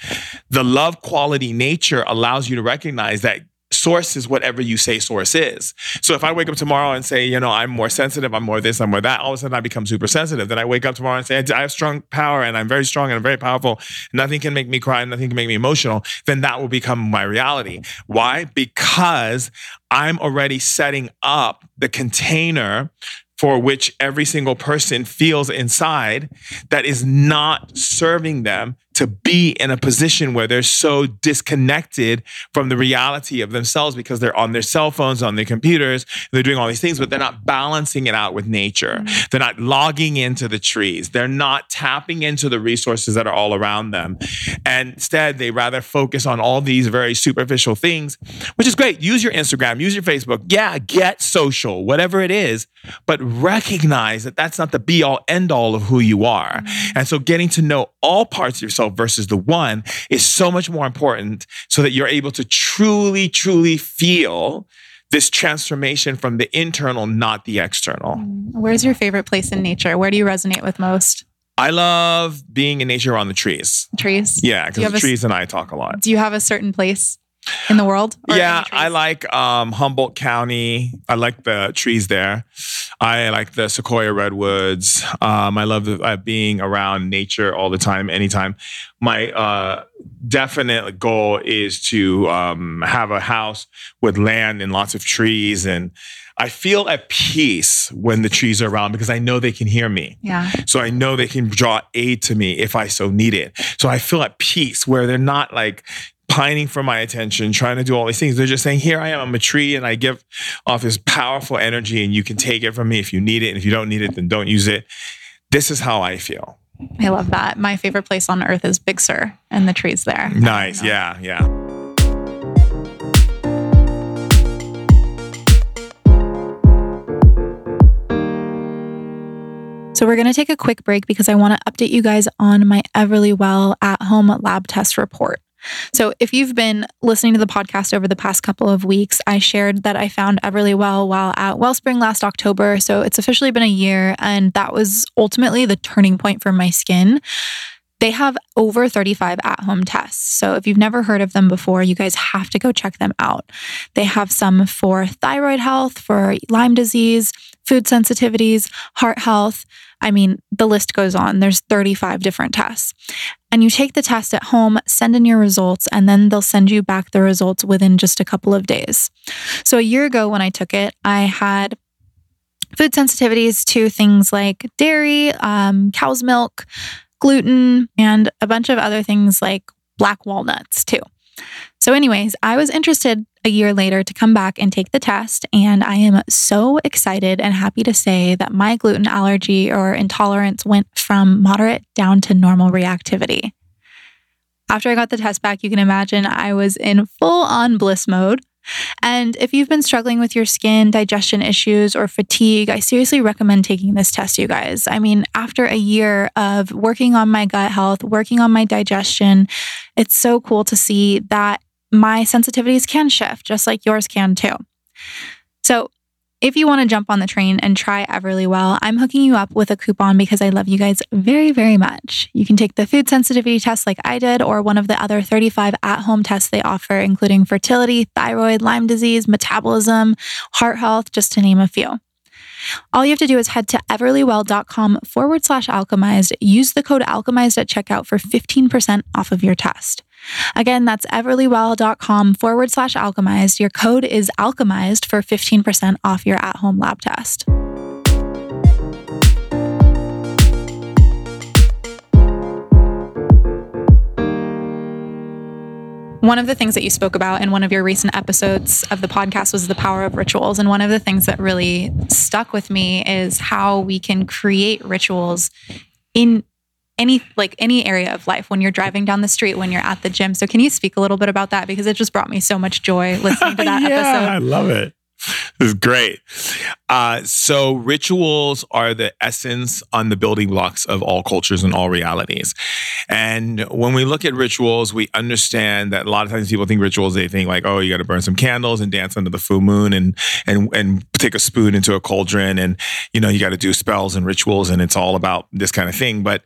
The love quality nature allows you to recognize that source is whatever you say source is. So if I wake up tomorrow and say, you know, I'm more sensitive, I'm more this, I'm more that, all of a sudden I become super sensitive. Then I wake up tomorrow and say, I have strong power and I'm very strong and I'm very powerful. Nothing can make me cry, nothing can make me emotional. Then that will become my reality. Why? Because I'm already setting up the container for which every single person feels inside that is not serving them to be in a position where they're so disconnected from the reality of themselves because they're on their cell phones, on their computers, they're doing all these things, but they're not balancing it out with nature. Mm-hmm. They're not logging into the trees. They're not tapping into the resources that are all around them. And instead, they rather focus on all these very superficial things, which is great. Use your Instagram, use your Facebook. Yeah, get social, whatever it is, but recognize that that's not the be all end all of who you are. Mm-hmm. And so getting to know all parts of yourself yourself versus the one is so much more important so that you're able to truly, truly feel this transformation from the internal, not the external. Where's your favorite place in nature? Where do you resonate with most? I love being in nature around the trees. Trees. Yeah, because the a trees and I talk a lot. Do you have a certain place in the world? Yeah. I like um, Humboldt County. I like the trees there. I like the sequoia redwoods. Um, I love the, uh, being around nature all the time, anytime. My uh, definite goal is to um, have a house with land and lots of trees. And I feel at peace when the trees are around because I know they can hear me. Yeah. So I know they can draw aid to me if I so need it. So I feel at peace where they're not like pining for my attention, trying to do all these things. They're just saying, Here I am, I'm a tree, and I give off this powerful energy, and you can take it from me if you need it. And if you don't need it, then don't use it. This is how I feel. I love that. My favorite place on earth is Big Sur and the trees there. Nice. Yeah. Yeah. So we're going to take a quick break because I want to update you guys on my EverlyWell at home lab test report. So if you've been listening to the podcast over the past couple of weeks, I shared that I found EverlyWell while at Wellspring last October. So it's officially been a year and that was ultimately the turning point for my skin. They have over 35 at home tests. So if you've never heard of them before, you guys have to go check them out. They have some for thyroid health, for Lyme disease, food sensitivities, heart health. I mean, the list goes on. There's 35 different tests. And you take the test at home, send in your results, and then they'll send you back the results within just a couple of days. So a year ago when I took it, I had food sensitivities to things like dairy, um, cow's milk, gluten, and a bunch of other things like black walnuts too. So, anyways, I was interested a year later to come back and take the test, and I am so excited and happy to say that my gluten allergy or intolerance went from moderate down to normal reactivity. After I got the test back, you can imagine I was in full on bliss mode. And if you've been struggling with your skin, digestion issues, or fatigue, I seriously recommend taking this test, you guys. I mean, after a year of working on my gut health, working on my digestion, it's so cool to see that my sensitivities can shift, just like yours can too. So, if you want to jump on the train and try EverlyWell, I'm hooking you up with a coupon because I love you guys very, very much. You can take the food sensitivity test like I did, or one of the other 35 at home tests they offer, including fertility, thyroid, Lyme disease, metabolism, heart health, just to name a few. All you have to do is head to everlywell.com forward slash alchemized. Use the code alchemized at checkout for 15% off of your test. Again, that's everlywell.com forward slash alchemized. Your code is alchemized for 15% off your at home lab test. One of the things that you spoke about in one of your recent episodes of the podcast was the power of rituals. And one of the things that really stuck with me is how we can create rituals in any like any area of life when you're driving down the street when you're at the gym so can you speak a little bit about that because it just brought me so much joy listening to that yeah, episode I love it. This is great. Uh, so rituals are the essence on the building blocks of all cultures and all realities. And when we look at rituals, we understand that a lot of times people think rituals, they think like, oh, you got to burn some candles and dance under the full moon and and and take a spoon into a cauldron and you know you got to do spells and rituals and it's all about this kind of thing. But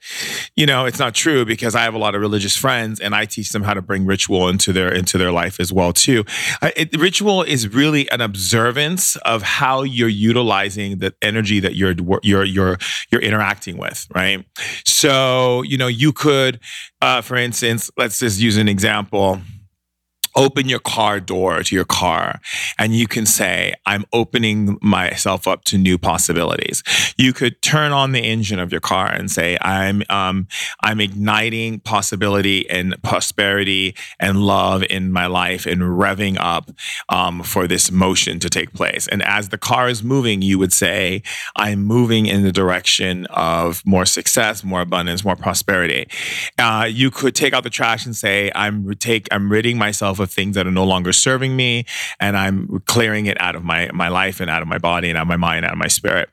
you know it's not true because I have a lot of religious friends and I teach them how to bring ritual into their into their life as well too. Uh, it, ritual is really an observance of how you're utilizing the energy that you're you're you're you're interacting with, right? So you know you could, uh, for instance, let's just use an example open your car door to your car and you can say i'm opening myself up to new possibilities. You could turn on the engine of your car and say i'm um, i'm igniting possibility and prosperity and love in my life and revving up um, for this motion to take place. And as the car is moving you would say i'm moving in the direction of more success more abundance more prosperity. Uh, you could take out the trash and say i'm take i'm ridding myself of things that are no longer serving me and I'm clearing it out of my my life and out of my body and out of my mind, and out of my spirit.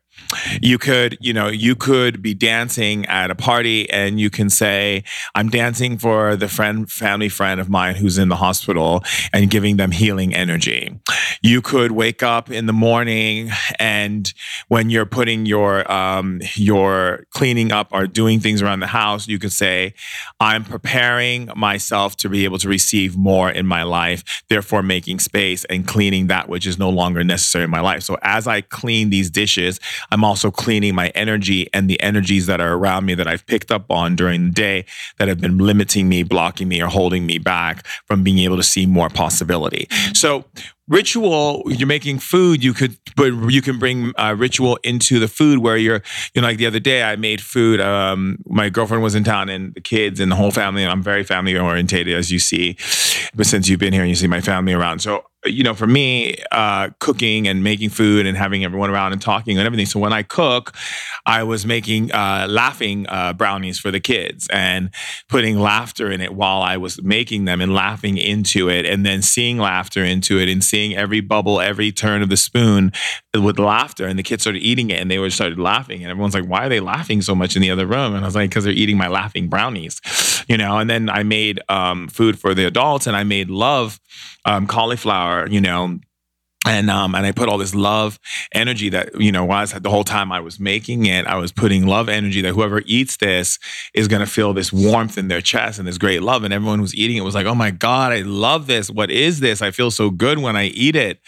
You could, you know, you could be dancing at a party and you can say, I'm dancing for the friend, family friend of mine who's in the hospital and giving them healing energy. You could wake up in the morning and when you're putting your, um, your cleaning up or doing things around the house, you could say, I'm preparing myself to be able to receive more in my life, therefore making space and cleaning that which is no longer necessary in my life. So as I clean these dishes, I'm also cleaning my energy and the energies that are around me that I've picked up on during the day that have been limiting me, blocking me, or holding me back from being able to see more possibility. So ritual you're making food you could but you can bring uh, ritual into the food where you're you know like the other day i made food um, my girlfriend was in town and the kids and the whole family and i'm very family orientated as you see but since you've been here and you see my family around so you know, for me, uh, cooking and making food and having everyone around and talking and everything. So when I cook, I was making uh, laughing uh, brownies for the kids and putting laughter in it while I was making them and laughing into it, and then seeing laughter into it and seeing every bubble, every turn of the spoon with laughter. And the kids started eating it and they were started laughing, and everyone's like, "Why are they laughing so much in the other room?" And I was like, "Because they're eating my laughing brownies," you know. And then I made um, food for the adults, and I made love um, cauliflower, you know, and um and I put all this love energy that you know was the whole time I was making it I was putting love energy that whoever eats this is going to feel this warmth in their chest and this great love. And everyone who's eating it was like oh my god I love this. What is this? I feel so good when I eat it.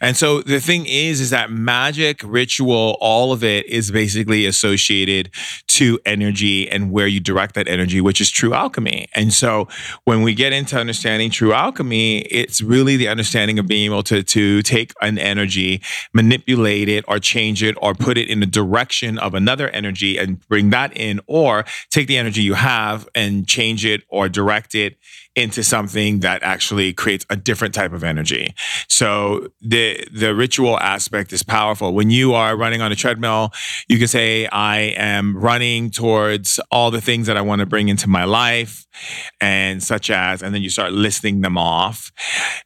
And so the thing is is that magic ritual all of it is basically associated to energy and where you direct that energy which is true alchemy. And so when we get into understanding true alchemy it's really the understanding of being able to to take take an energy, manipulate it or change it or put it in the direction of another energy and bring that in, or take the energy you have and change it or direct it into something that actually creates a different type of energy. So the the ritual aspect is powerful. When you are running on a treadmill, you can say I am running towards all the things that I want to bring into my life and such as and then you start listing them off.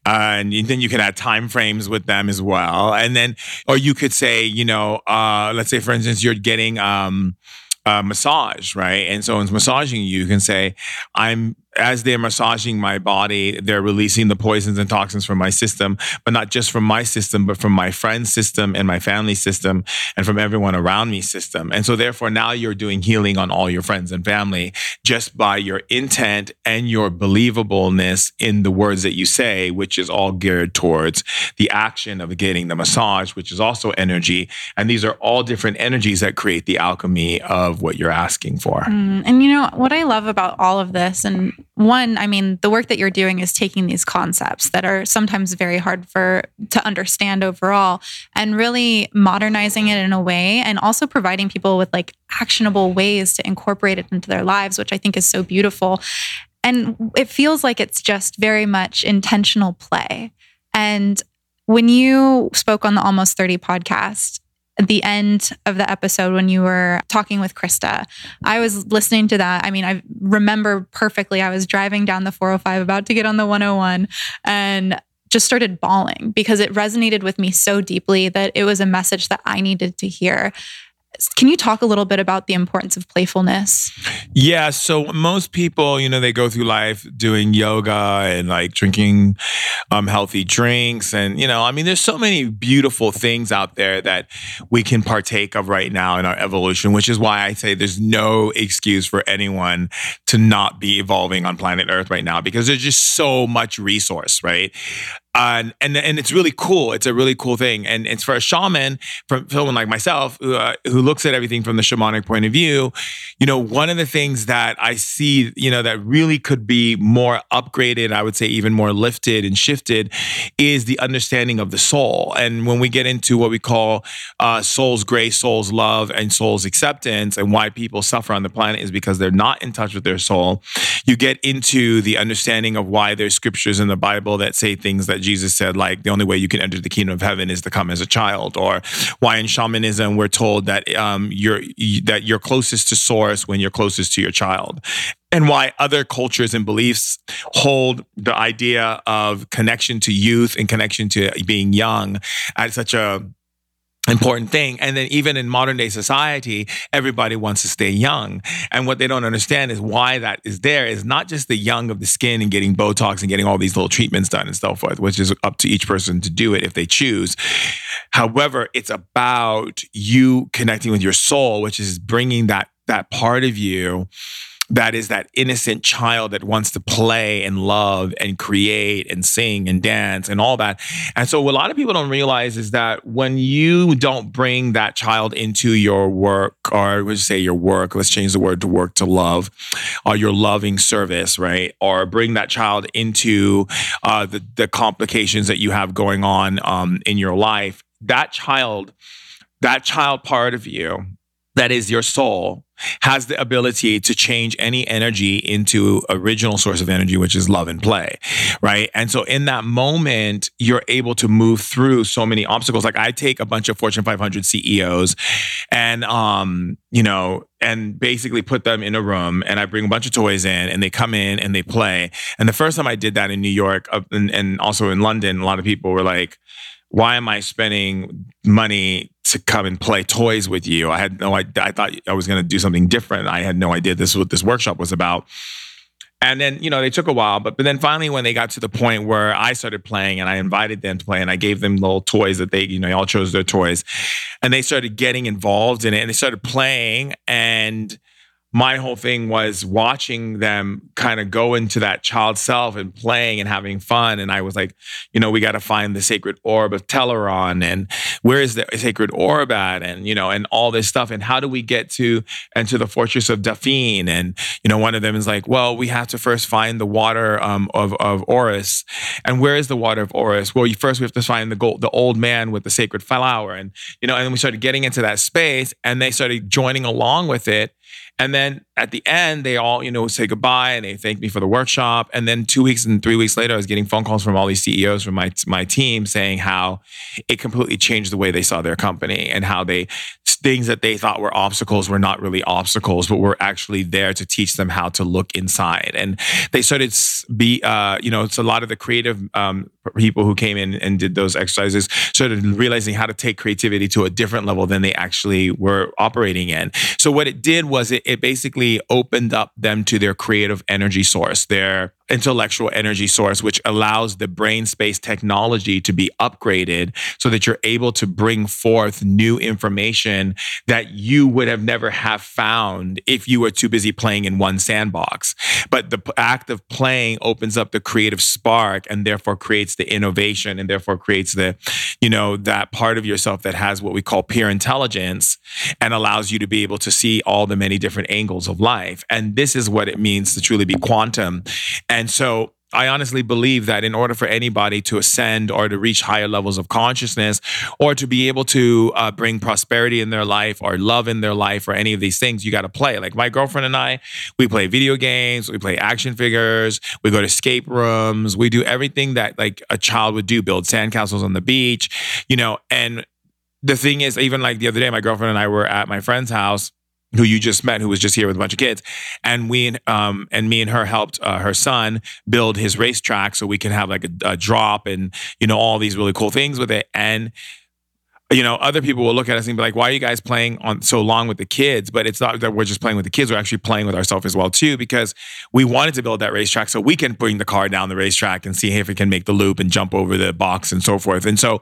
Uh, and then you can add time frames with them as well. And then or you could say, you know, uh, let's say for instance you're getting um uh, massage, right? And someone's massaging you, you can say, I'm as they're massaging my body, they're releasing the poisons and toxins from my system, but not just from my system, but from my friend's system and my family system and from everyone around me system. And so therefore now you're doing healing on all your friends and family just by your intent and your believableness in the words that you say, which is all geared towards the action of getting the massage, which is also energy. And these are all different energies that create the alchemy of what you're asking for. Mm, and you know, what I love about all of this and one, I mean, the work that you're doing is taking these concepts that are sometimes very hard for to understand overall and really modernizing it in a way and also providing people with like actionable ways to incorporate it into their lives, which I think is so beautiful. And it feels like it's just very much intentional play. And when you spoke on the Almost 30 podcast, at the end of the episode when you were talking with Krista. I was listening to that. I mean, I remember perfectly. I was driving down the 405 about to get on the 101 and just started bawling because it resonated with me so deeply that it was a message that I needed to hear. Can you talk a little bit about the importance of playfulness? Yeah. So most people, you know, they go through life doing yoga and like drinking um, healthy drinks. And, you know, I mean, there's so many beautiful things out there that we can partake of right now in our evolution, which is why I say there's no excuse for anyone to not be evolving on planet Earth right now because there's just so much resource, right? And and it's really cool. It's a really cool thing, and it's for a shaman, from someone like myself who, uh, who looks at everything from the shamanic point of view. You know, one of the things that I see, you know, that really could be more upgraded, I would say even more lifted and shifted, is the understanding of the soul. And when we get into what we call uh, soul's grace, soul's love, and soul's acceptance, and why people suffer on the planet is because they're not in touch with their soul. You get into the understanding of why there's scriptures in the Bible that say things that Jesus said, like the only way you can enter the kingdom of heaven is to come as a child, or why in shamanism we're told that um, you're that you're closest to source when you're closest to your child, and why other cultures and beliefs hold the idea of connection to youth and connection to being young at such a important thing. And then even in modern day society, everybody wants to stay young. And what they don't understand is why that is there is not just the young of the skin and getting Botox and getting all these little treatments done and so forth, which is up to each person to do it if they choose. However, it's about you connecting with your soul, which is bringing that that part of you that is that innocent child that wants to play and love and create and sing and dance and all that. And so, what a lot of people don't realize is that when you don't bring that child into your work, or let's say your work, let's change the word to work to love, or your loving service, right? Or bring that child into uh, the, the complications that you have going on um, in your life, that child, that child part of you that is your soul has the ability to change any energy into original source of energy which is love and play right? And so in that moment you're able to move through so many obstacles. Like i take a bunch of fortune 500 ceos and um you know and basically put them in a room and i bring a bunch of toys in and they come in and they play. And the first time i did that in new york and, and also in london a lot of people were like why am I spending money to come and play toys with you? I had no idea. I thought I was going to do something different. I had no idea this is what this workshop was about. And then, you know, they took a while, but, but then finally, when they got to the point where I started playing and I invited them to play and I gave them little toys that they, you know, they all chose their toys and they started getting involved in it and they started playing. And my whole thing was watching them kind of go into that child self and playing and having fun. And I was like, you know, we got to find the sacred orb of Teleron and where is the sacred orb at? And, you know, and all this stuff. And how do we get to, to the fortress of Daphne? And, you know, one of them is like, well, we have to first find the water um, of, of Orus. And where is the water of Oris? Well, first we have to find the gold, the old man with the sacred flower. And, you know, and we started getting into that space and they started joining along with it and then at the end, they all, you know, say goodbye and they thank me for the workshop. And then two weeks and three weeks later, I was getting phone calls from all these CEOs from my my team saying how it completely changed the way they saw their company and how they things that they thought were obstacles were not really obstacles, but were actually there to teach them how to look inside. And they started be, uh, you know, it's a lot of the creative um, people who came in and did those exercises started realizing how to take creativity to a different level than they actually were operating in. So what it did was it, it basically opened up them to their creative energy source, their intellectual energy source, which allows the brain space technology to be upgraded so that you're able to bring forth new information that you would have never have found if you were too busy playing in one sandbox. But the act of playing opens up the creative spark and therefore creates the innovation and therefore creates the, you know, that part of yourself that has what we call peer intelligence and allows you to be able to see all the many different angles of life. And this is what it means to truly be quantum so I honestly believe that in order for anybody to ascend or to reach higher levels of consciousness or to be able to uh, bring prosperity in their life or love in their life or any of these things, you got to play. Like my girlfriend and I, we play video games, we play action figures, we go to escape rooms, we do everything that like a child would do, build sandcastles on the beach, you know. And the thing is, even like the other day, my girlfriend and I were at my friend's house who you just met, who was just here with a bunch of kids, and we um, and me and her helped uh, her son build his racetrack so we can have like a, a, drop and you know all these really cool things with it. And you know, other people will look at us and be like, "Why are you guys playing on so long with the kids?" But it's not that we're just playing with the kids; we're actually playing with ourselves as well too, because we wanted to build that racetrack so we can bring the car down the racetrack and see if it can make the loop and jump over the box and so forth. And so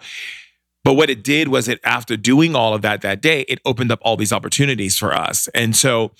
but what it did was it after doing all of that that day, it opened up all these opportunities for us. And so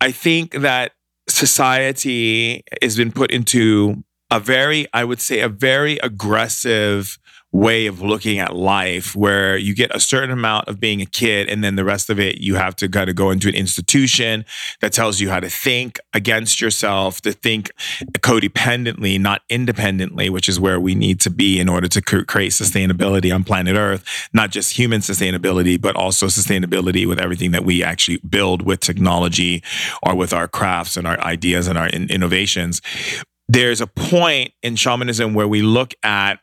I think that society has been put into a very, I would say, a very aggressive way of looking at life where you get a certain amount of being a kid and then the rest of it you have to kind of go into an institution that tells you how to think against yourself to think codependently not independently which is where we need to be in order to create sustainability on planet earth not just human sustainability but also sustainability with everything that we actually build with technology or with our crafts and our ideas and our innovations. There's a point in shamanism where we look at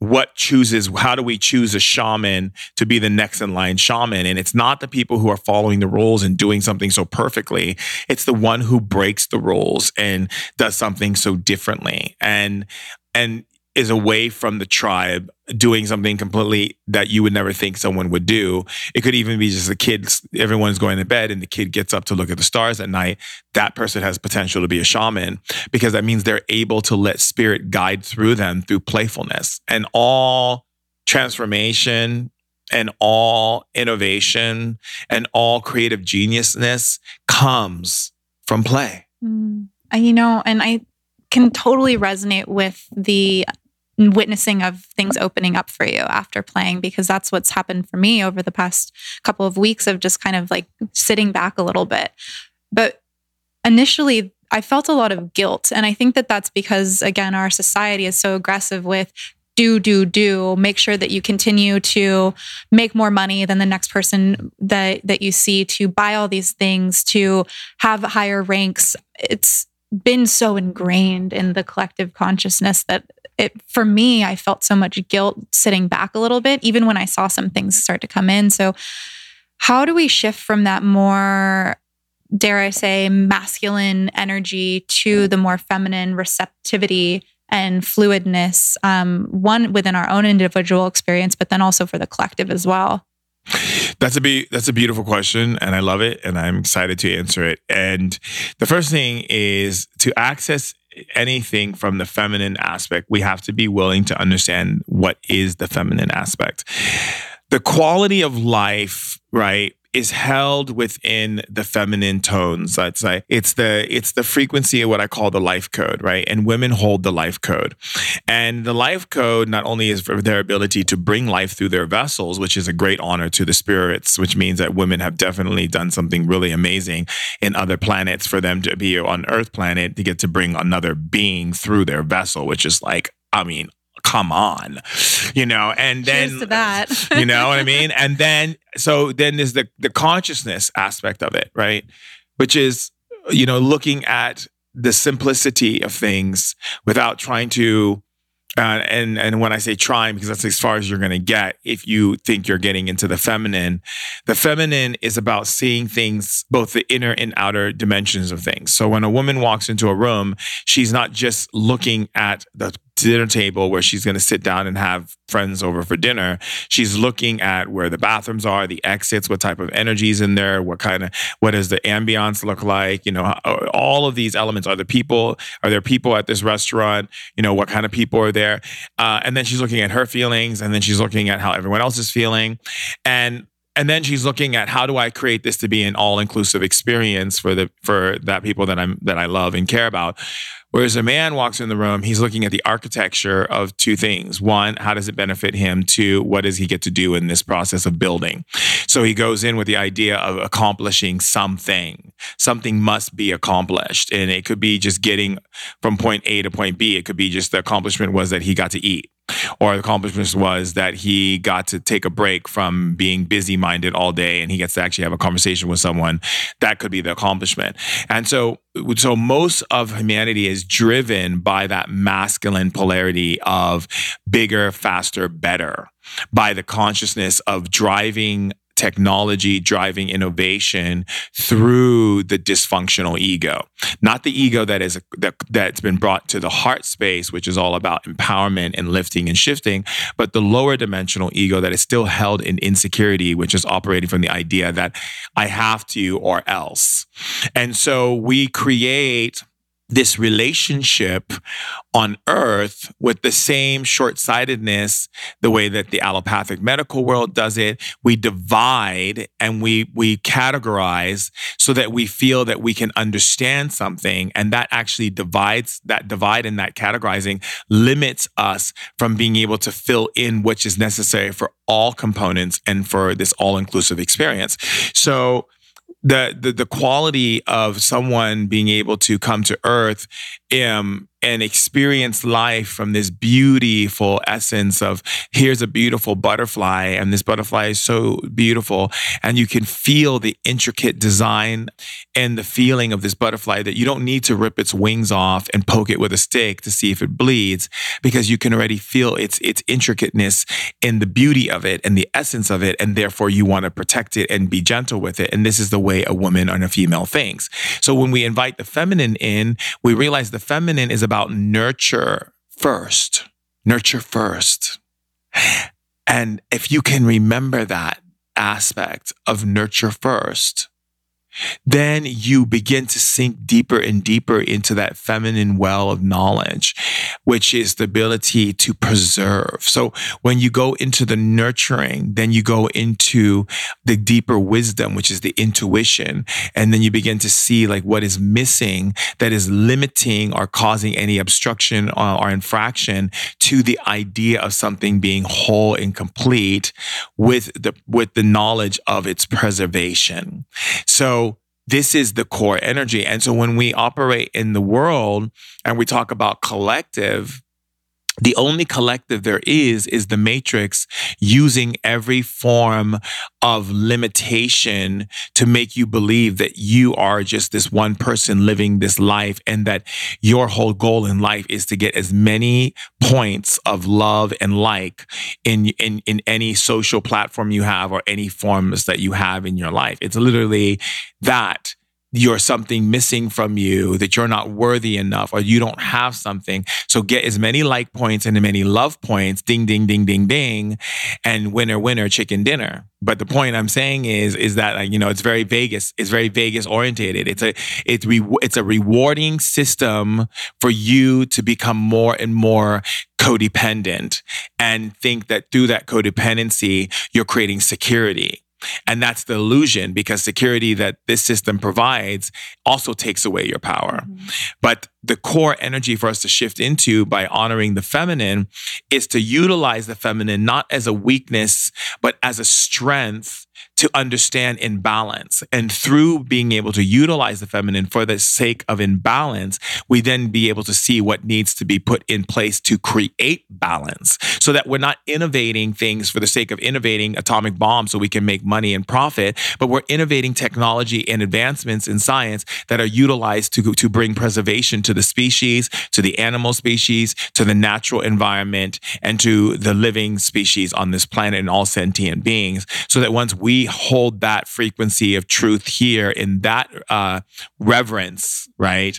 what chooses how do we choose a shaman to be the next in line shaman? And it's not the people who are following the rules and doing something so perfectly. It's the one who breaks the rules and does something so differently. And and is away from the tribe doing something completely that you would never think someone would do. It could even be just the kids, everyone's going to bed and the kid gets up to look at the stars at night. That person has potential to be a shaman because that means they're able to let spirit guide through them through playfulness. And all transformation and all innovation and all creative geniusness comes from play. Mm. You know, and I can totally resonate with the witnessing of things opening up for you after playing because that's what's happened for me over the past couple of weeks of just kind of like sitting back a little bit. But initially, I felt a lot of guilt. And I think that that's because, again, our society is so aggressive with do, do, do. Make sure that you continue to make more money than the next person that, that you see, to buy all these things, to have higher ranks. It's been so ingrained in the collective consciousness that it for me i felt so much guilt sitting back a little bit even when i saw some things start to come in. So how do we shift from that more dare i say masculine energy to the more feminine receptivity and fluidness um, one within our own individual experience but then also for the collective as well that's a be that's a beautiful question, and I love it, and I'm excited to answer it. And the first thing is to access anything from the feminine aspect, we have to be willing to understand what is the feminine aspect. The quality of life, right, is held within the feminine tones. That's like it's the it's the frequency of what I call the life code, right? And women hold the life code. And the life code not only is for their ability to bring life through their vessels, which is a great honor to the spirits, which means that women have definitely done something really amazing in other planets for them to be on Earth planet to get to bring another being through their vessel, which is like I mean, come on, you know, and then that you know what I mean? And then so then there's the the consciousness aspect of it, right? Which is, you know, looking at the simplicity of things without trying to uh, and and when I say trying, because that's as far as you're going to get if you think you're getting into the feminine. The feminine is about seeing things, both the inner and outer dimensions of things. So when a woman walks into a room, she's not just looking at the dinner table where she's going to sit down and have friends over for dinner. She's looking at where the bathrooms are, the exits, what type of energies in there, what kind of, what does the ambiance look like? You know, all of these elements. Are there people? Are there people at this restaurant? You know, what kind of people are there? Uh, and then she's looking at her feelings, and then she's looking at how everyone else is feeling, and and then she's looking at how do I create this to be an all-inclusive experience for the for that people that I'm that I love and care about. Whereas a man walks in the room, he's looking at the architecture of two things. One, how does it benefit him? Two, what does he get to do in this process of building? So he goes in with the idea of accomplishing something. Something must be accomplished. And it could be just getting from point A to point B. It could be just the accomplishment was that he got to eat or the accomplishment was that he got to take a break from being busy minded all day and he gets to actually have a conversation with someone. That could be the accomplishment. And so so most of humanity is driven by that masculine polarity of bigger faster better by the consciousness of driving technology driving innovation through the dysfunctional ego. Not the ego that is that, that's been brought to the heart space which is all about empowerment and lifting and shifting but the lower dimensional ego that is still held in insecurity which is operating from the idea that i have to or else. And so we create this relationship on earth with the same short sightedness, the way that the allopathic medical world does it. We divide and we, we categorize so that we feel that we can understand something. And that actually divides that divide and that categorizing limits us from being able to fill in which is necessary for all components and for this all inclusive experience. So, the, the the quality of someone being able to come to earth and experience life from this beautiful essence of here's a beautiful butterfly and this butterfly is so beautiful and you can feel the intricate design and the feeling of this butterfly that you don't need to rip its wings off and poke it with a stick to see if it bleeds because you can already feel its its intricateness and the beauty of it and the essence of it and therefore you want to protect it and be gentle with it and this is the way a woman and a female thinks. So when we invite the feminine in we realize the feminine is about nurture first nurture first. And if you can remember that aspect of nurture first, then you begin to sink deeper and deeper into that feminine well of knowledge, which is the ability to preserve. So when you go into the nurturing, then you go into the deeper wisdom, which is the intuition. And then you begin to see like what is missing that is limiting or causing any obstruction or, or infraction to the idea of something being whole and complete with the, with the knowledge of its preservation. So this is the core energy. And so when we operate in the world and we talk about collective, the only collective there is is the matrix using every form of limitation to make you believe that you are just this one person living this life and that your whole goal in life is to get as many points of love and like in in in any social platform you have or any forms that you have in your life. It's literally that you're something missing from you, that you're not worthy enough, or you don't have something. So get as many like points and as many love points, ding, ding, ding, ding, ding, and winner, winner, chicken dinner. But the point I'm saying is, is that you know it's very Vegas. It's very Vegas orientated. It's a it's re, it's a rewarding system for you to become more and more codependent and think that through that codependency you're creating security and that's the illusion because security that this system provides also takes away your power. Mm-hmm. But the core energy for us to shift into by honoring the feminine is to utilize the feminine not as a weakness, but as a strength to understand imbalance. And through being able to utilize the feminine for the sake of imbalance, we then be able to see what needs to be put in place to create balance so that we're not innovating things for the sake of innovating atomic bombs so we can make money and profit, but we're innovating technology and advancements in science that are utilized to, to bring preservation to the species, to the animal species, to the natural environment, and to the living species on this planet and all sentient beings. So that once we hold that frequency of truth here in that uh, reverence, right?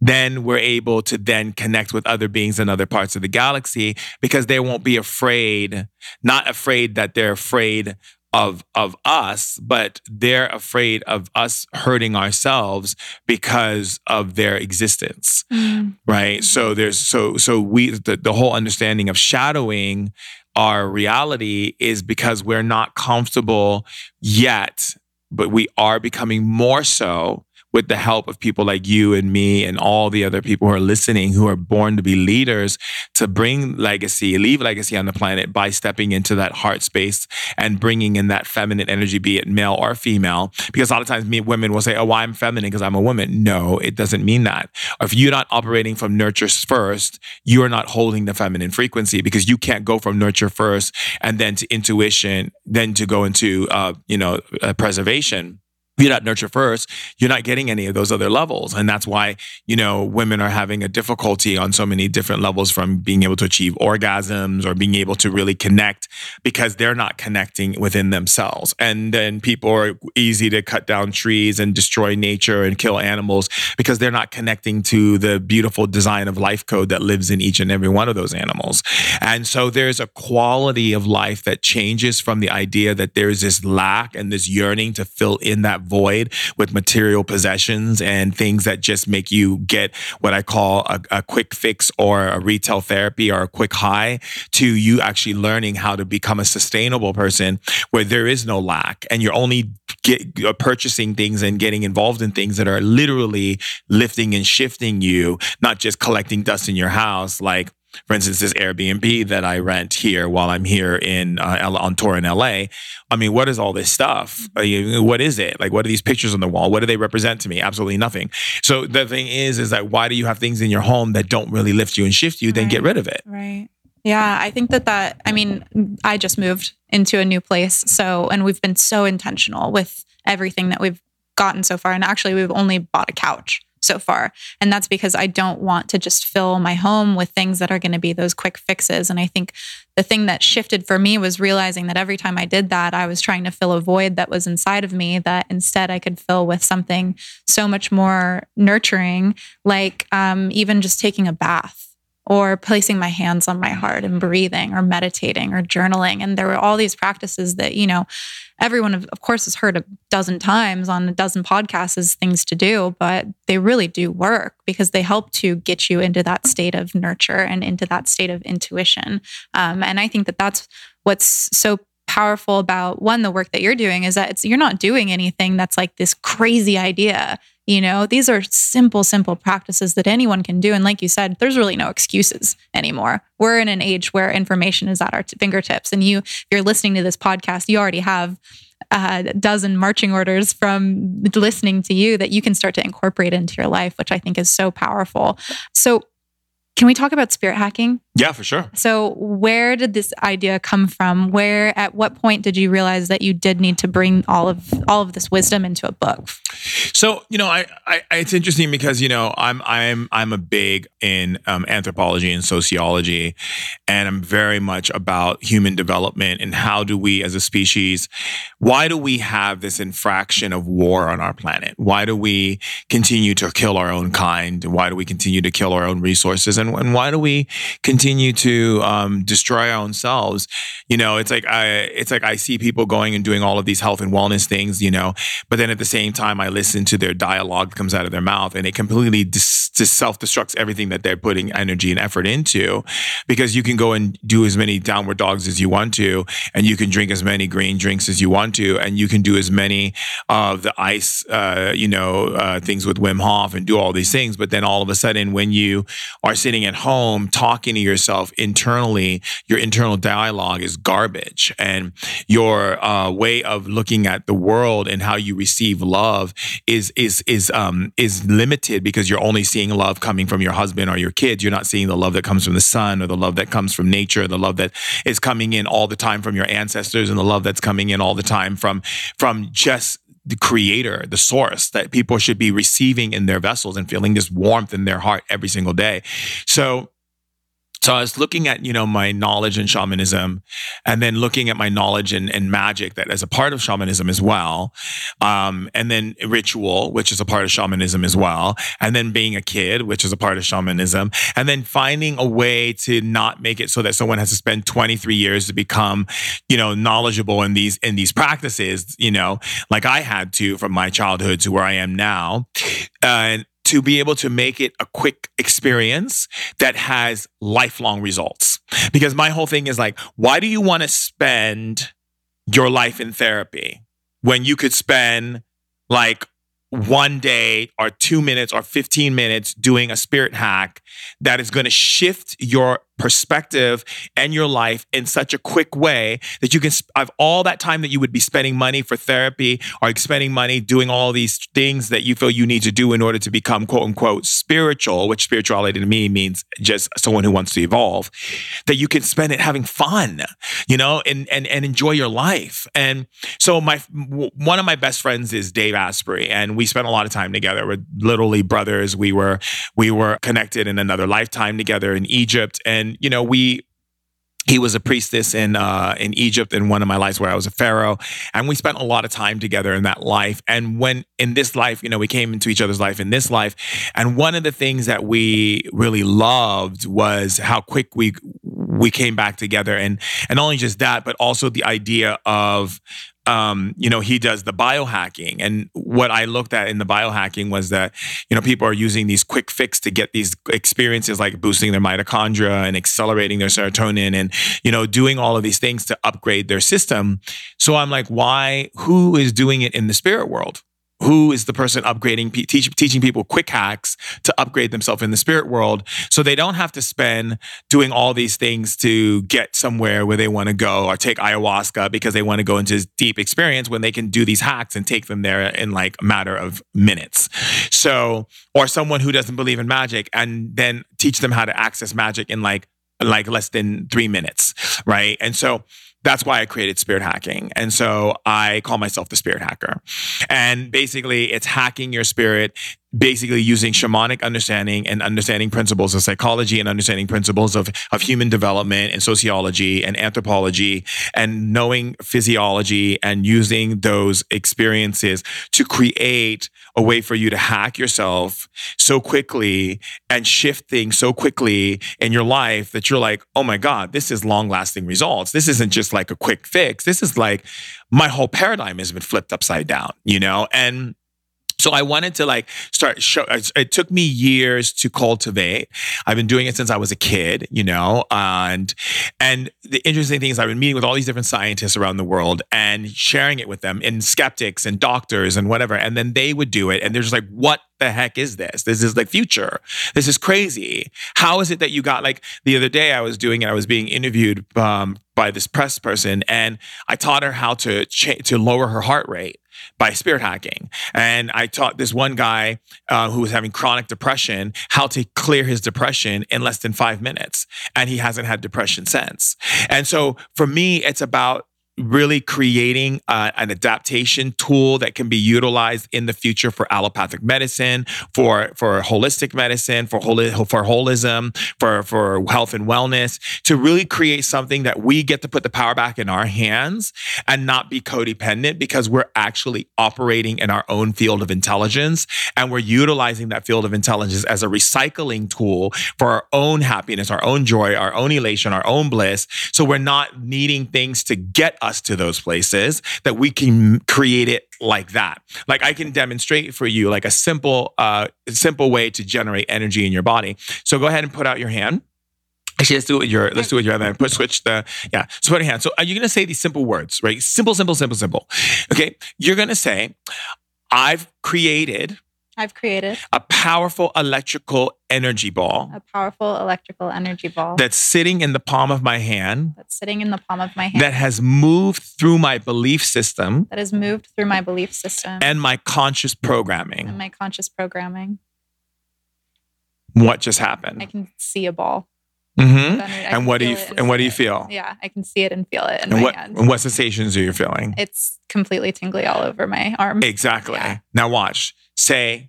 Then we're able to then connect with other beings in other parts of the galaxy because they won't be afraid, not afraid that they're afraid of of us but they're afraid of us hurting ourselves because of their existence mm. right so there's so so we the, the whole understanding of shadowing our reality is because we're not comfortable yet, but we are becoming more so with the help of people like you and me and all the other people who are listening who are born to be leaders to bring legacy, leave legacy on the planet by stepping into that heart space and bringing in that feminine energy, be it male or female. Because a lot of times me, women will say, oh, well, I'm feminine because I'm a woman. No, it doesn't mean that. If you're not operating from nurture first, you are not holding the feminine frequency because you can't go from nurture first and then to intuition, then to go into, uh, you know, uh, preservation you're not nurture first, you're not getting any of those other levels. And that's why, you know, women are having a difficulty on so many different levels from being able to achieve orgasms or being able to really connect because they're not connecting within themselves. And then people are easy to cut down trees and destroy nature and kill animals because they're not connecting to the beautiful design of life code that lives in each and every one of those animals. And so there's a quality of life that changes from the idea that there's this lack and this yearning to fill in that void with material possessions and things that just make you get what I call a, a quick fix or a retail therapy or a quick high to you actually learning how to become a sustainable person where there is no lack and you're only get, uh, purchasing things and getting involved in things that are literally lifting and shifting you, not just collecting dust in your house like for instance, this Airbnb that I rent here while I'm here in uh, on tour in LA. I mean, what is all this stuff? What is it? Like, what are these pictures on the wall? What do they represent to me? Absolutely nothing. So the thing is, is that why do you have things in your home that don't really lift you and shift you? Right. Then get rid of it. Right. Yeah, I think that that. I mean, I just moved into a new place, so and we've been so intentional with everything that we've gotten so far, and actually, we've only bought a couch so far. And that's because I don't want to just fill my home with things that are going to be those quick fixes. And I think the thing that shifted for me was realizing that every time I did that, I was trying to fill a void that was inside of me that instead I could fill with something so much more nurturing, like um, even just taking a bath or placing my hands on my heart and breathing or meditating or journaling. And there were all these practices that, you know, everyone, of, course, has heard a dozen times on a dozen podcasts as things to do, but they really do work because they help to get you into that state of nurture and into that state of intuition. Um, and I think that that's what's so powerful about one the work that you're doing is that it's you're not doing anything that's like this crazy idea you know these are simple simple practices that anyone can do. And like you said there's really no excuses anymore. We're in an age where information is at our t- fingertips. And you if you're listening to this podcast you already have a dozen marching orders from listening to you that you can start to incorporate into your life which i think is so powerful. So can we talk about spirit hacking? Yeah, for sure. So, where did this idea come from? Where at what point did you realize that you did need to bring all of all of this wisdom into a book? So, you know, I, I it's interesting because, you know, I'm I'm I'm a big in um, anthropology and sociology and I'm very much about human development and how do we as a species why do we have this infraction of war on our planet? Why do we continue to kill our own kind? Why do we continue to kill our own resources? And, and why do we continue to um, destroy our own selves? You know, it's like I it's like I see people going and doing all of these health and wellness things, you know, but then at the same time I listen to their dialogue that comes out of their mouth and it completely dis- dis- self-destructs everything that they're putting energy and effort into because you can go and do as many downward dogs as you want to and you can drink as many green drinks as you want to and you can do as many of the ice uh, you know uh, things with Wim Hof and do all these things but then all of a sudden when you are sitting at home talking to yourself internally, your internal dialogue is garbage. And your uh, way of looking at the world and how you receive love is is is um, is limited because you're only seeing love coming from your husband or your kids. You're not seeing the love that comes from the sun or the love that comes from nature, the love that is coming in all the time from your ancestors, and the love that's coming in all the time from from just the creator, the source that people should be receiving in their vessels and feeling this warmth in their heart every single day. So so I was looking at, you know, my knowledge in shamanism and then looking at my knowledge in, in magic that as a part of shamanism as well. Um, and then ritual, which is a part of shamanism as well. And then being a kid, which is a part of shamanism. And then finding a way to not make it so that someone has to spend 23 years to become, you know, knowledgeable in these, in these practices, you know, like I had to from my childhood to where I am now. Uh, and to be able to make it a quick experience that has lifelong results. Because my whole thing is like, why do you want to spend your life in therapy when you could spend like one day or two minutes or 15 minutes doing a spirit hack that is going to shift your perspective and your life in such a quick way that you can have all that time that you would be spending money for therapy or spending money doing all these things that you feel you need to do in order to become quote unquote spiritual, which spirituality to me means just someone who wants to evolve, that you can spend it having fun, you know, and and and enjoy your life. And so my one of my best friends is Dave Asprey, and we spent a lot of time together. We're literally brothers. We were we were connected in another lifetime together in Egypt. And you know, we he was a priestess in uh, in Egypt in one of my lives where I was a pharaoh, and we spent a lot of time together in that life. And when in this life, you know, we came into each other's life in this life, and one of the things that we really loved was how quick we we came back together, and and not only just that, but also the idea of um, you know, he does the biohacking. And what I looked at in the biohacking was that, you know, people are using these quick fix to get these experiences like boosting their mitochondria and accelerating their serotonin and, you know, doing all of these things to upgrade their system. So I'm like, why, who is doing it in the spirit world? Who is the person upgrading, teach, teaching people quick hacks to upgrade themselves in the spirit world so they don't have to spend doing all these things to get somewhere where they want to go or take ayahuasca because they want to go into deep experience when they can do these hacks and take them there in like a matter of minutes. So, or someone who doesn't believe in magic and then teach them how to access magic in like like less than three minutes, right? And so that's why I created spirit hacking. And so I call myself the spirit hacker. And basically, it's hacking your spirit basically using shamanic understanding and understanding principles of psychology and understanding principles of, of human development and sociology and anthropology and knowing physiology and using those experiences to create a way for you to hack yourself so quickly and shift things so quickly in your life that you're like, oh my God, this is long lasting results. This isn't just like a quick fix. This is like my whole paradigm has been flipped upside down, you know? And so I wanted to like start show it took me years to cultivate. I've been doing it since I was a kid, you know, and and the interesting thing is I've been meeting with all these different scientists around the world and sharing it with them and skeptics and doctors and whatever and then they would do it and they're just like what the heck is this? This is like future. This is crazy. How is it that you got like the other day I was doing it I was being interviewed um, by this press person and I taught her how to cha- to lower her heart rate by spirit hacking. And I taught this one guy uh, who was having chronic depression how to clear his depression in less than five minutes. And he hasn't had depression since. And so for me, it's about really creating uh, an adaptation tool that can be utilized in the future for allopathic medicine, for for holistic medicine, for holi- for holism, for for health and wellness, to really create something that we get to put the power back in our hands and not be codependent because we're actually operating in our own field of intelligence and we're utilizing that field of intelligence as a recycling tool for our own happiness, our own joy, our own elation, our own bliss. So we're not needing things to get us us to those places that we can create it like that. Like I can demonstrate for you like a simple, uh, simple way to generate energy in your body. So go ahead and put out your hand. Actually, let's do it with your let's do it with your other hand. Put switch the yeah. So put your hand. So are you gonna say these simple words, right? Simple, simple, simple, simple. Okay. You're gonna say, I've created I've created a powerful electrical energy ball. A powerful electrical energy ball that's sitting in the palm of my hand. That's sitting in the palm of my hand. That has moved through my belief system. That has moved through my belief system. And my conscious programming. And my conscious programming. What just happened? I can see a ball. Mm-hmm. And what do you and what do you feel? Yeah, I can see it and feel it in and my what, hands. And what sensations are you feeling? It's completely tingly all over my arm. Exactly. Yeah. Now watch. Say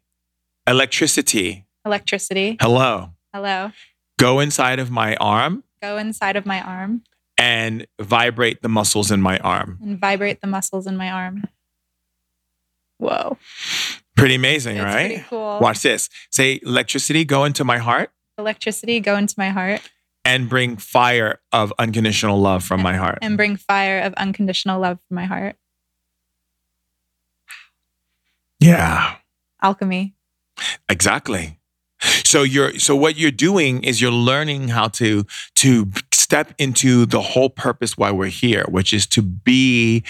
Electricity. Electricity. Hello. Hello. Go inside of my arm. Go inside of my arm. And vibrate the muscles in my arm. And vibrate the muscles in my arm. Whoa. Pretty amazing, it's right? Pretty cool. Watch this. Say electricity, go into my heart. Electricity, go into my heart. And bring fire of unconditional love from and, my heart. And bring fire of unconditional love from my heart. Yeah. Alchemy. Exactly. So you're so what you're doing is you're learning how to to step into the whole purpose why we're here, which is to be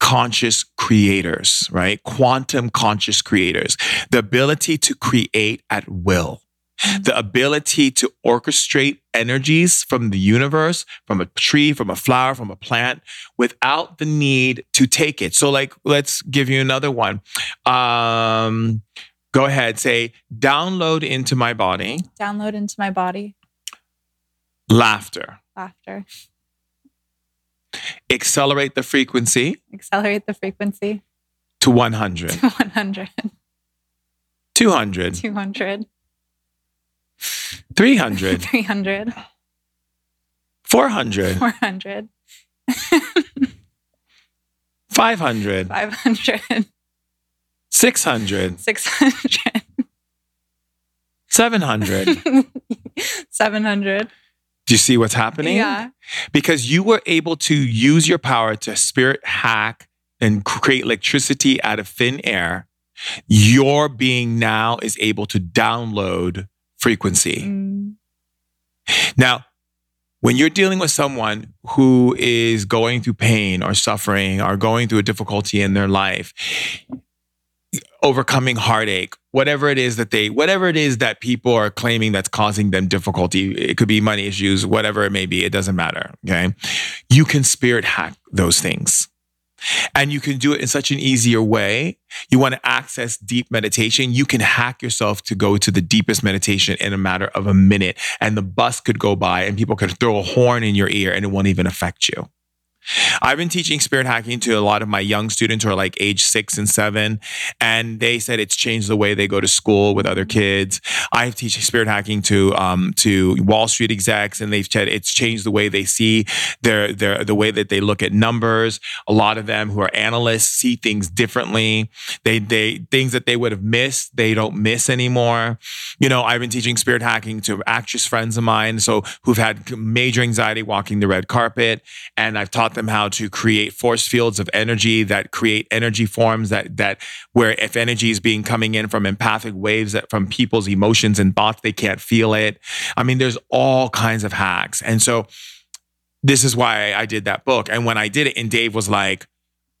conscious creators, right? Quantum conscious creators. The ability to create at will. The ability to orchestrate energies from the universe, from a tree, from a flower, from a plant, without the need to take it. So, like, let's give you another one. Um, Go ahead, say download into my body. Download into my body. Laughter. Laughter. Accelerate the frequency. Accelerate the frequency. To 100. To 100. 200. 200. 300. 300. 400. 400. 500. 500. 600. 600. 700. 700. Do you see what's happening? Yeah. Because you were able to use your power to spirit hack and create electricity out of thin air. Your being now is able to download frequency. Mm. Now, when you're dealing with someone who is going through pain or suffering or going through a difficulty in their life, overcoming heartache, whatever it is that they, whatever it is that people are claiming that's causing them difficulty, it could be money issues, whatever it may be, it doesn't matter. Okay. You can spirit hack those things. And you can do it in such an easier way. You want to access deep meditation. You can hack yourself to go to the deepest meditation in a matter of a minute. And the bus could go by and people could throw a horn in your ear and it won't even affect you. I've been teaching spirit hacking to a lot of my young students who are like age six and seven, and they said it's changed the way they go to school with other kids. I've teaching spirit hacking to um, to Wall Street execs, and they've said it's changed the way they see their their the way that they look at numbers. A lot of them who are analysts see things differently. They they things that they would have missed, they don't miss anymore. You know, I've been teaching spirit hacking to actress friends of mine, so who've had major anxiety walking the red carpet, and I've taught them how to create force fields of energy that create energy forms that that where if energy is being coming in from empathic waves that from people's emotions and thoughts they can't feel it. I mean, there's all kinds of hacks, and so this is why I did that book. And when I did it, and Dave was like,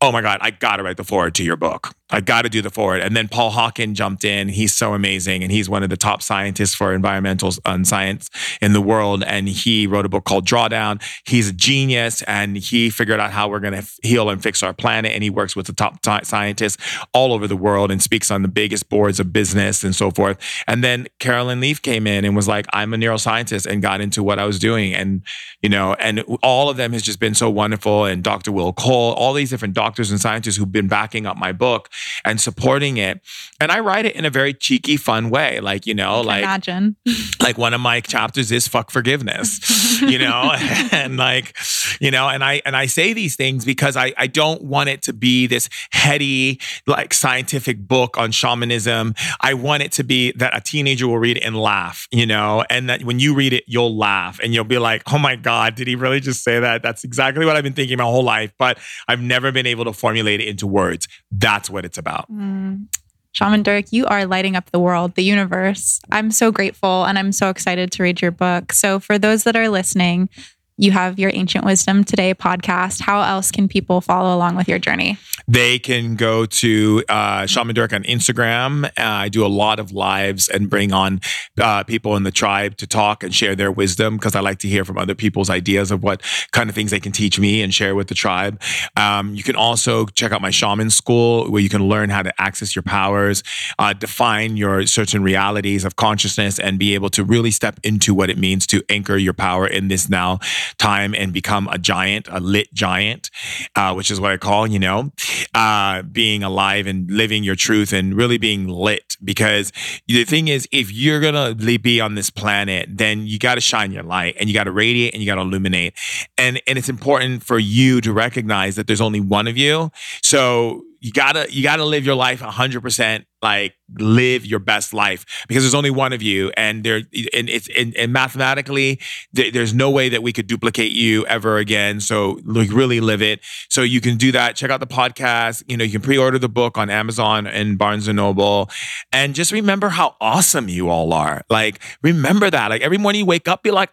"Oh my god, I got to write the foreword to your book." I got to do the foreword. And then Paul Hawken jumped in. He's so amazing. And he's one of the top scientists for environmental um, science in the world. And he wrote a book called Drawdown. He's a genius and he figured out how we're going to heal and fix our planet. And he works with the top t- scientists all over the world and speaks on the biggest boards of business and so forth. And then Caroline Leaf came in and was like, I'm a neuroscientist and got into what I was doing. And, you know, and all of them has just been so wonderful. And Dr. Will Cole, all these different doctors and scientists who've been backing up my book and supporting it. And I write it in a very cheeky, fun way. Like, you know, like imagine. like one of my chapters is fuck forgiveness, you know, and like, you know, and I and I say these things because I, I don't want it to be this heady, like scientific book on shamanism. I want it to be that a teenager will read it and laugh, you know, and that when you read it, you'll laugh and you'll be like, oh my God, did he really just say that? That's exactly what I've been thinking my whole life, but I've never been able to formulate it into words. That's what it's about. Mm. Shaman Durek, you are lighting up the world, the universe. I'm so grateful and I'm so excited to read your book. So, for those that are listening, you have your Ancient Wisdom Today podcast. How else can people follow along with your journey? They can go to uh, Shaman Durek on Instagram. Uh, I do a lot of lives and bring on uh, people in the tribe to talk and share their wisdom because I like to hear from other people's ideas of what kind of things they can teach me and share with the tribe. Um, you can also check out my shaman school where you can learn how to access your powers, uh, define your certain realities of consciousness, and be able to really step into what it means to anchor your power in this now time and become a giant, a lit giant, uh, which is what I call, you know, uh, being alive and living your truth and really being lit. Because the thing is, if you're going to be on this planet, then you got to shine your light and you got to radiate and you got to illuminate. And, and it's important for you to recognize that there's only one of you. So you gotta you gotta live your life 100% like live your best life because there's only one of you and there and it's and, and mathematically there's no way that we could duplicate you ever again. So like really live it. So you can do that. Check out the podcast. You know you can pre-order the book on amazon and barnes and noble. And just remember how awesome you all are. Like remember that. Like every morning you wake up be like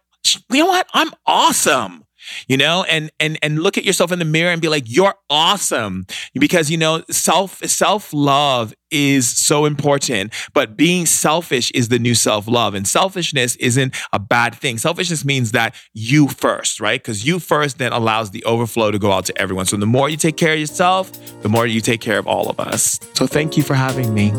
you know what? I'm awesome you know and and and look at yourself in the mirror and be like you're awesome. Because you know self self love is so important but being selfish is the new self love and selfishness isn't a bad thing. Selfishness means that you first right? Because you first then allows the overflow to go out to everyone. So the more you take care of yourself the more you take care of all of us. So thank you for having me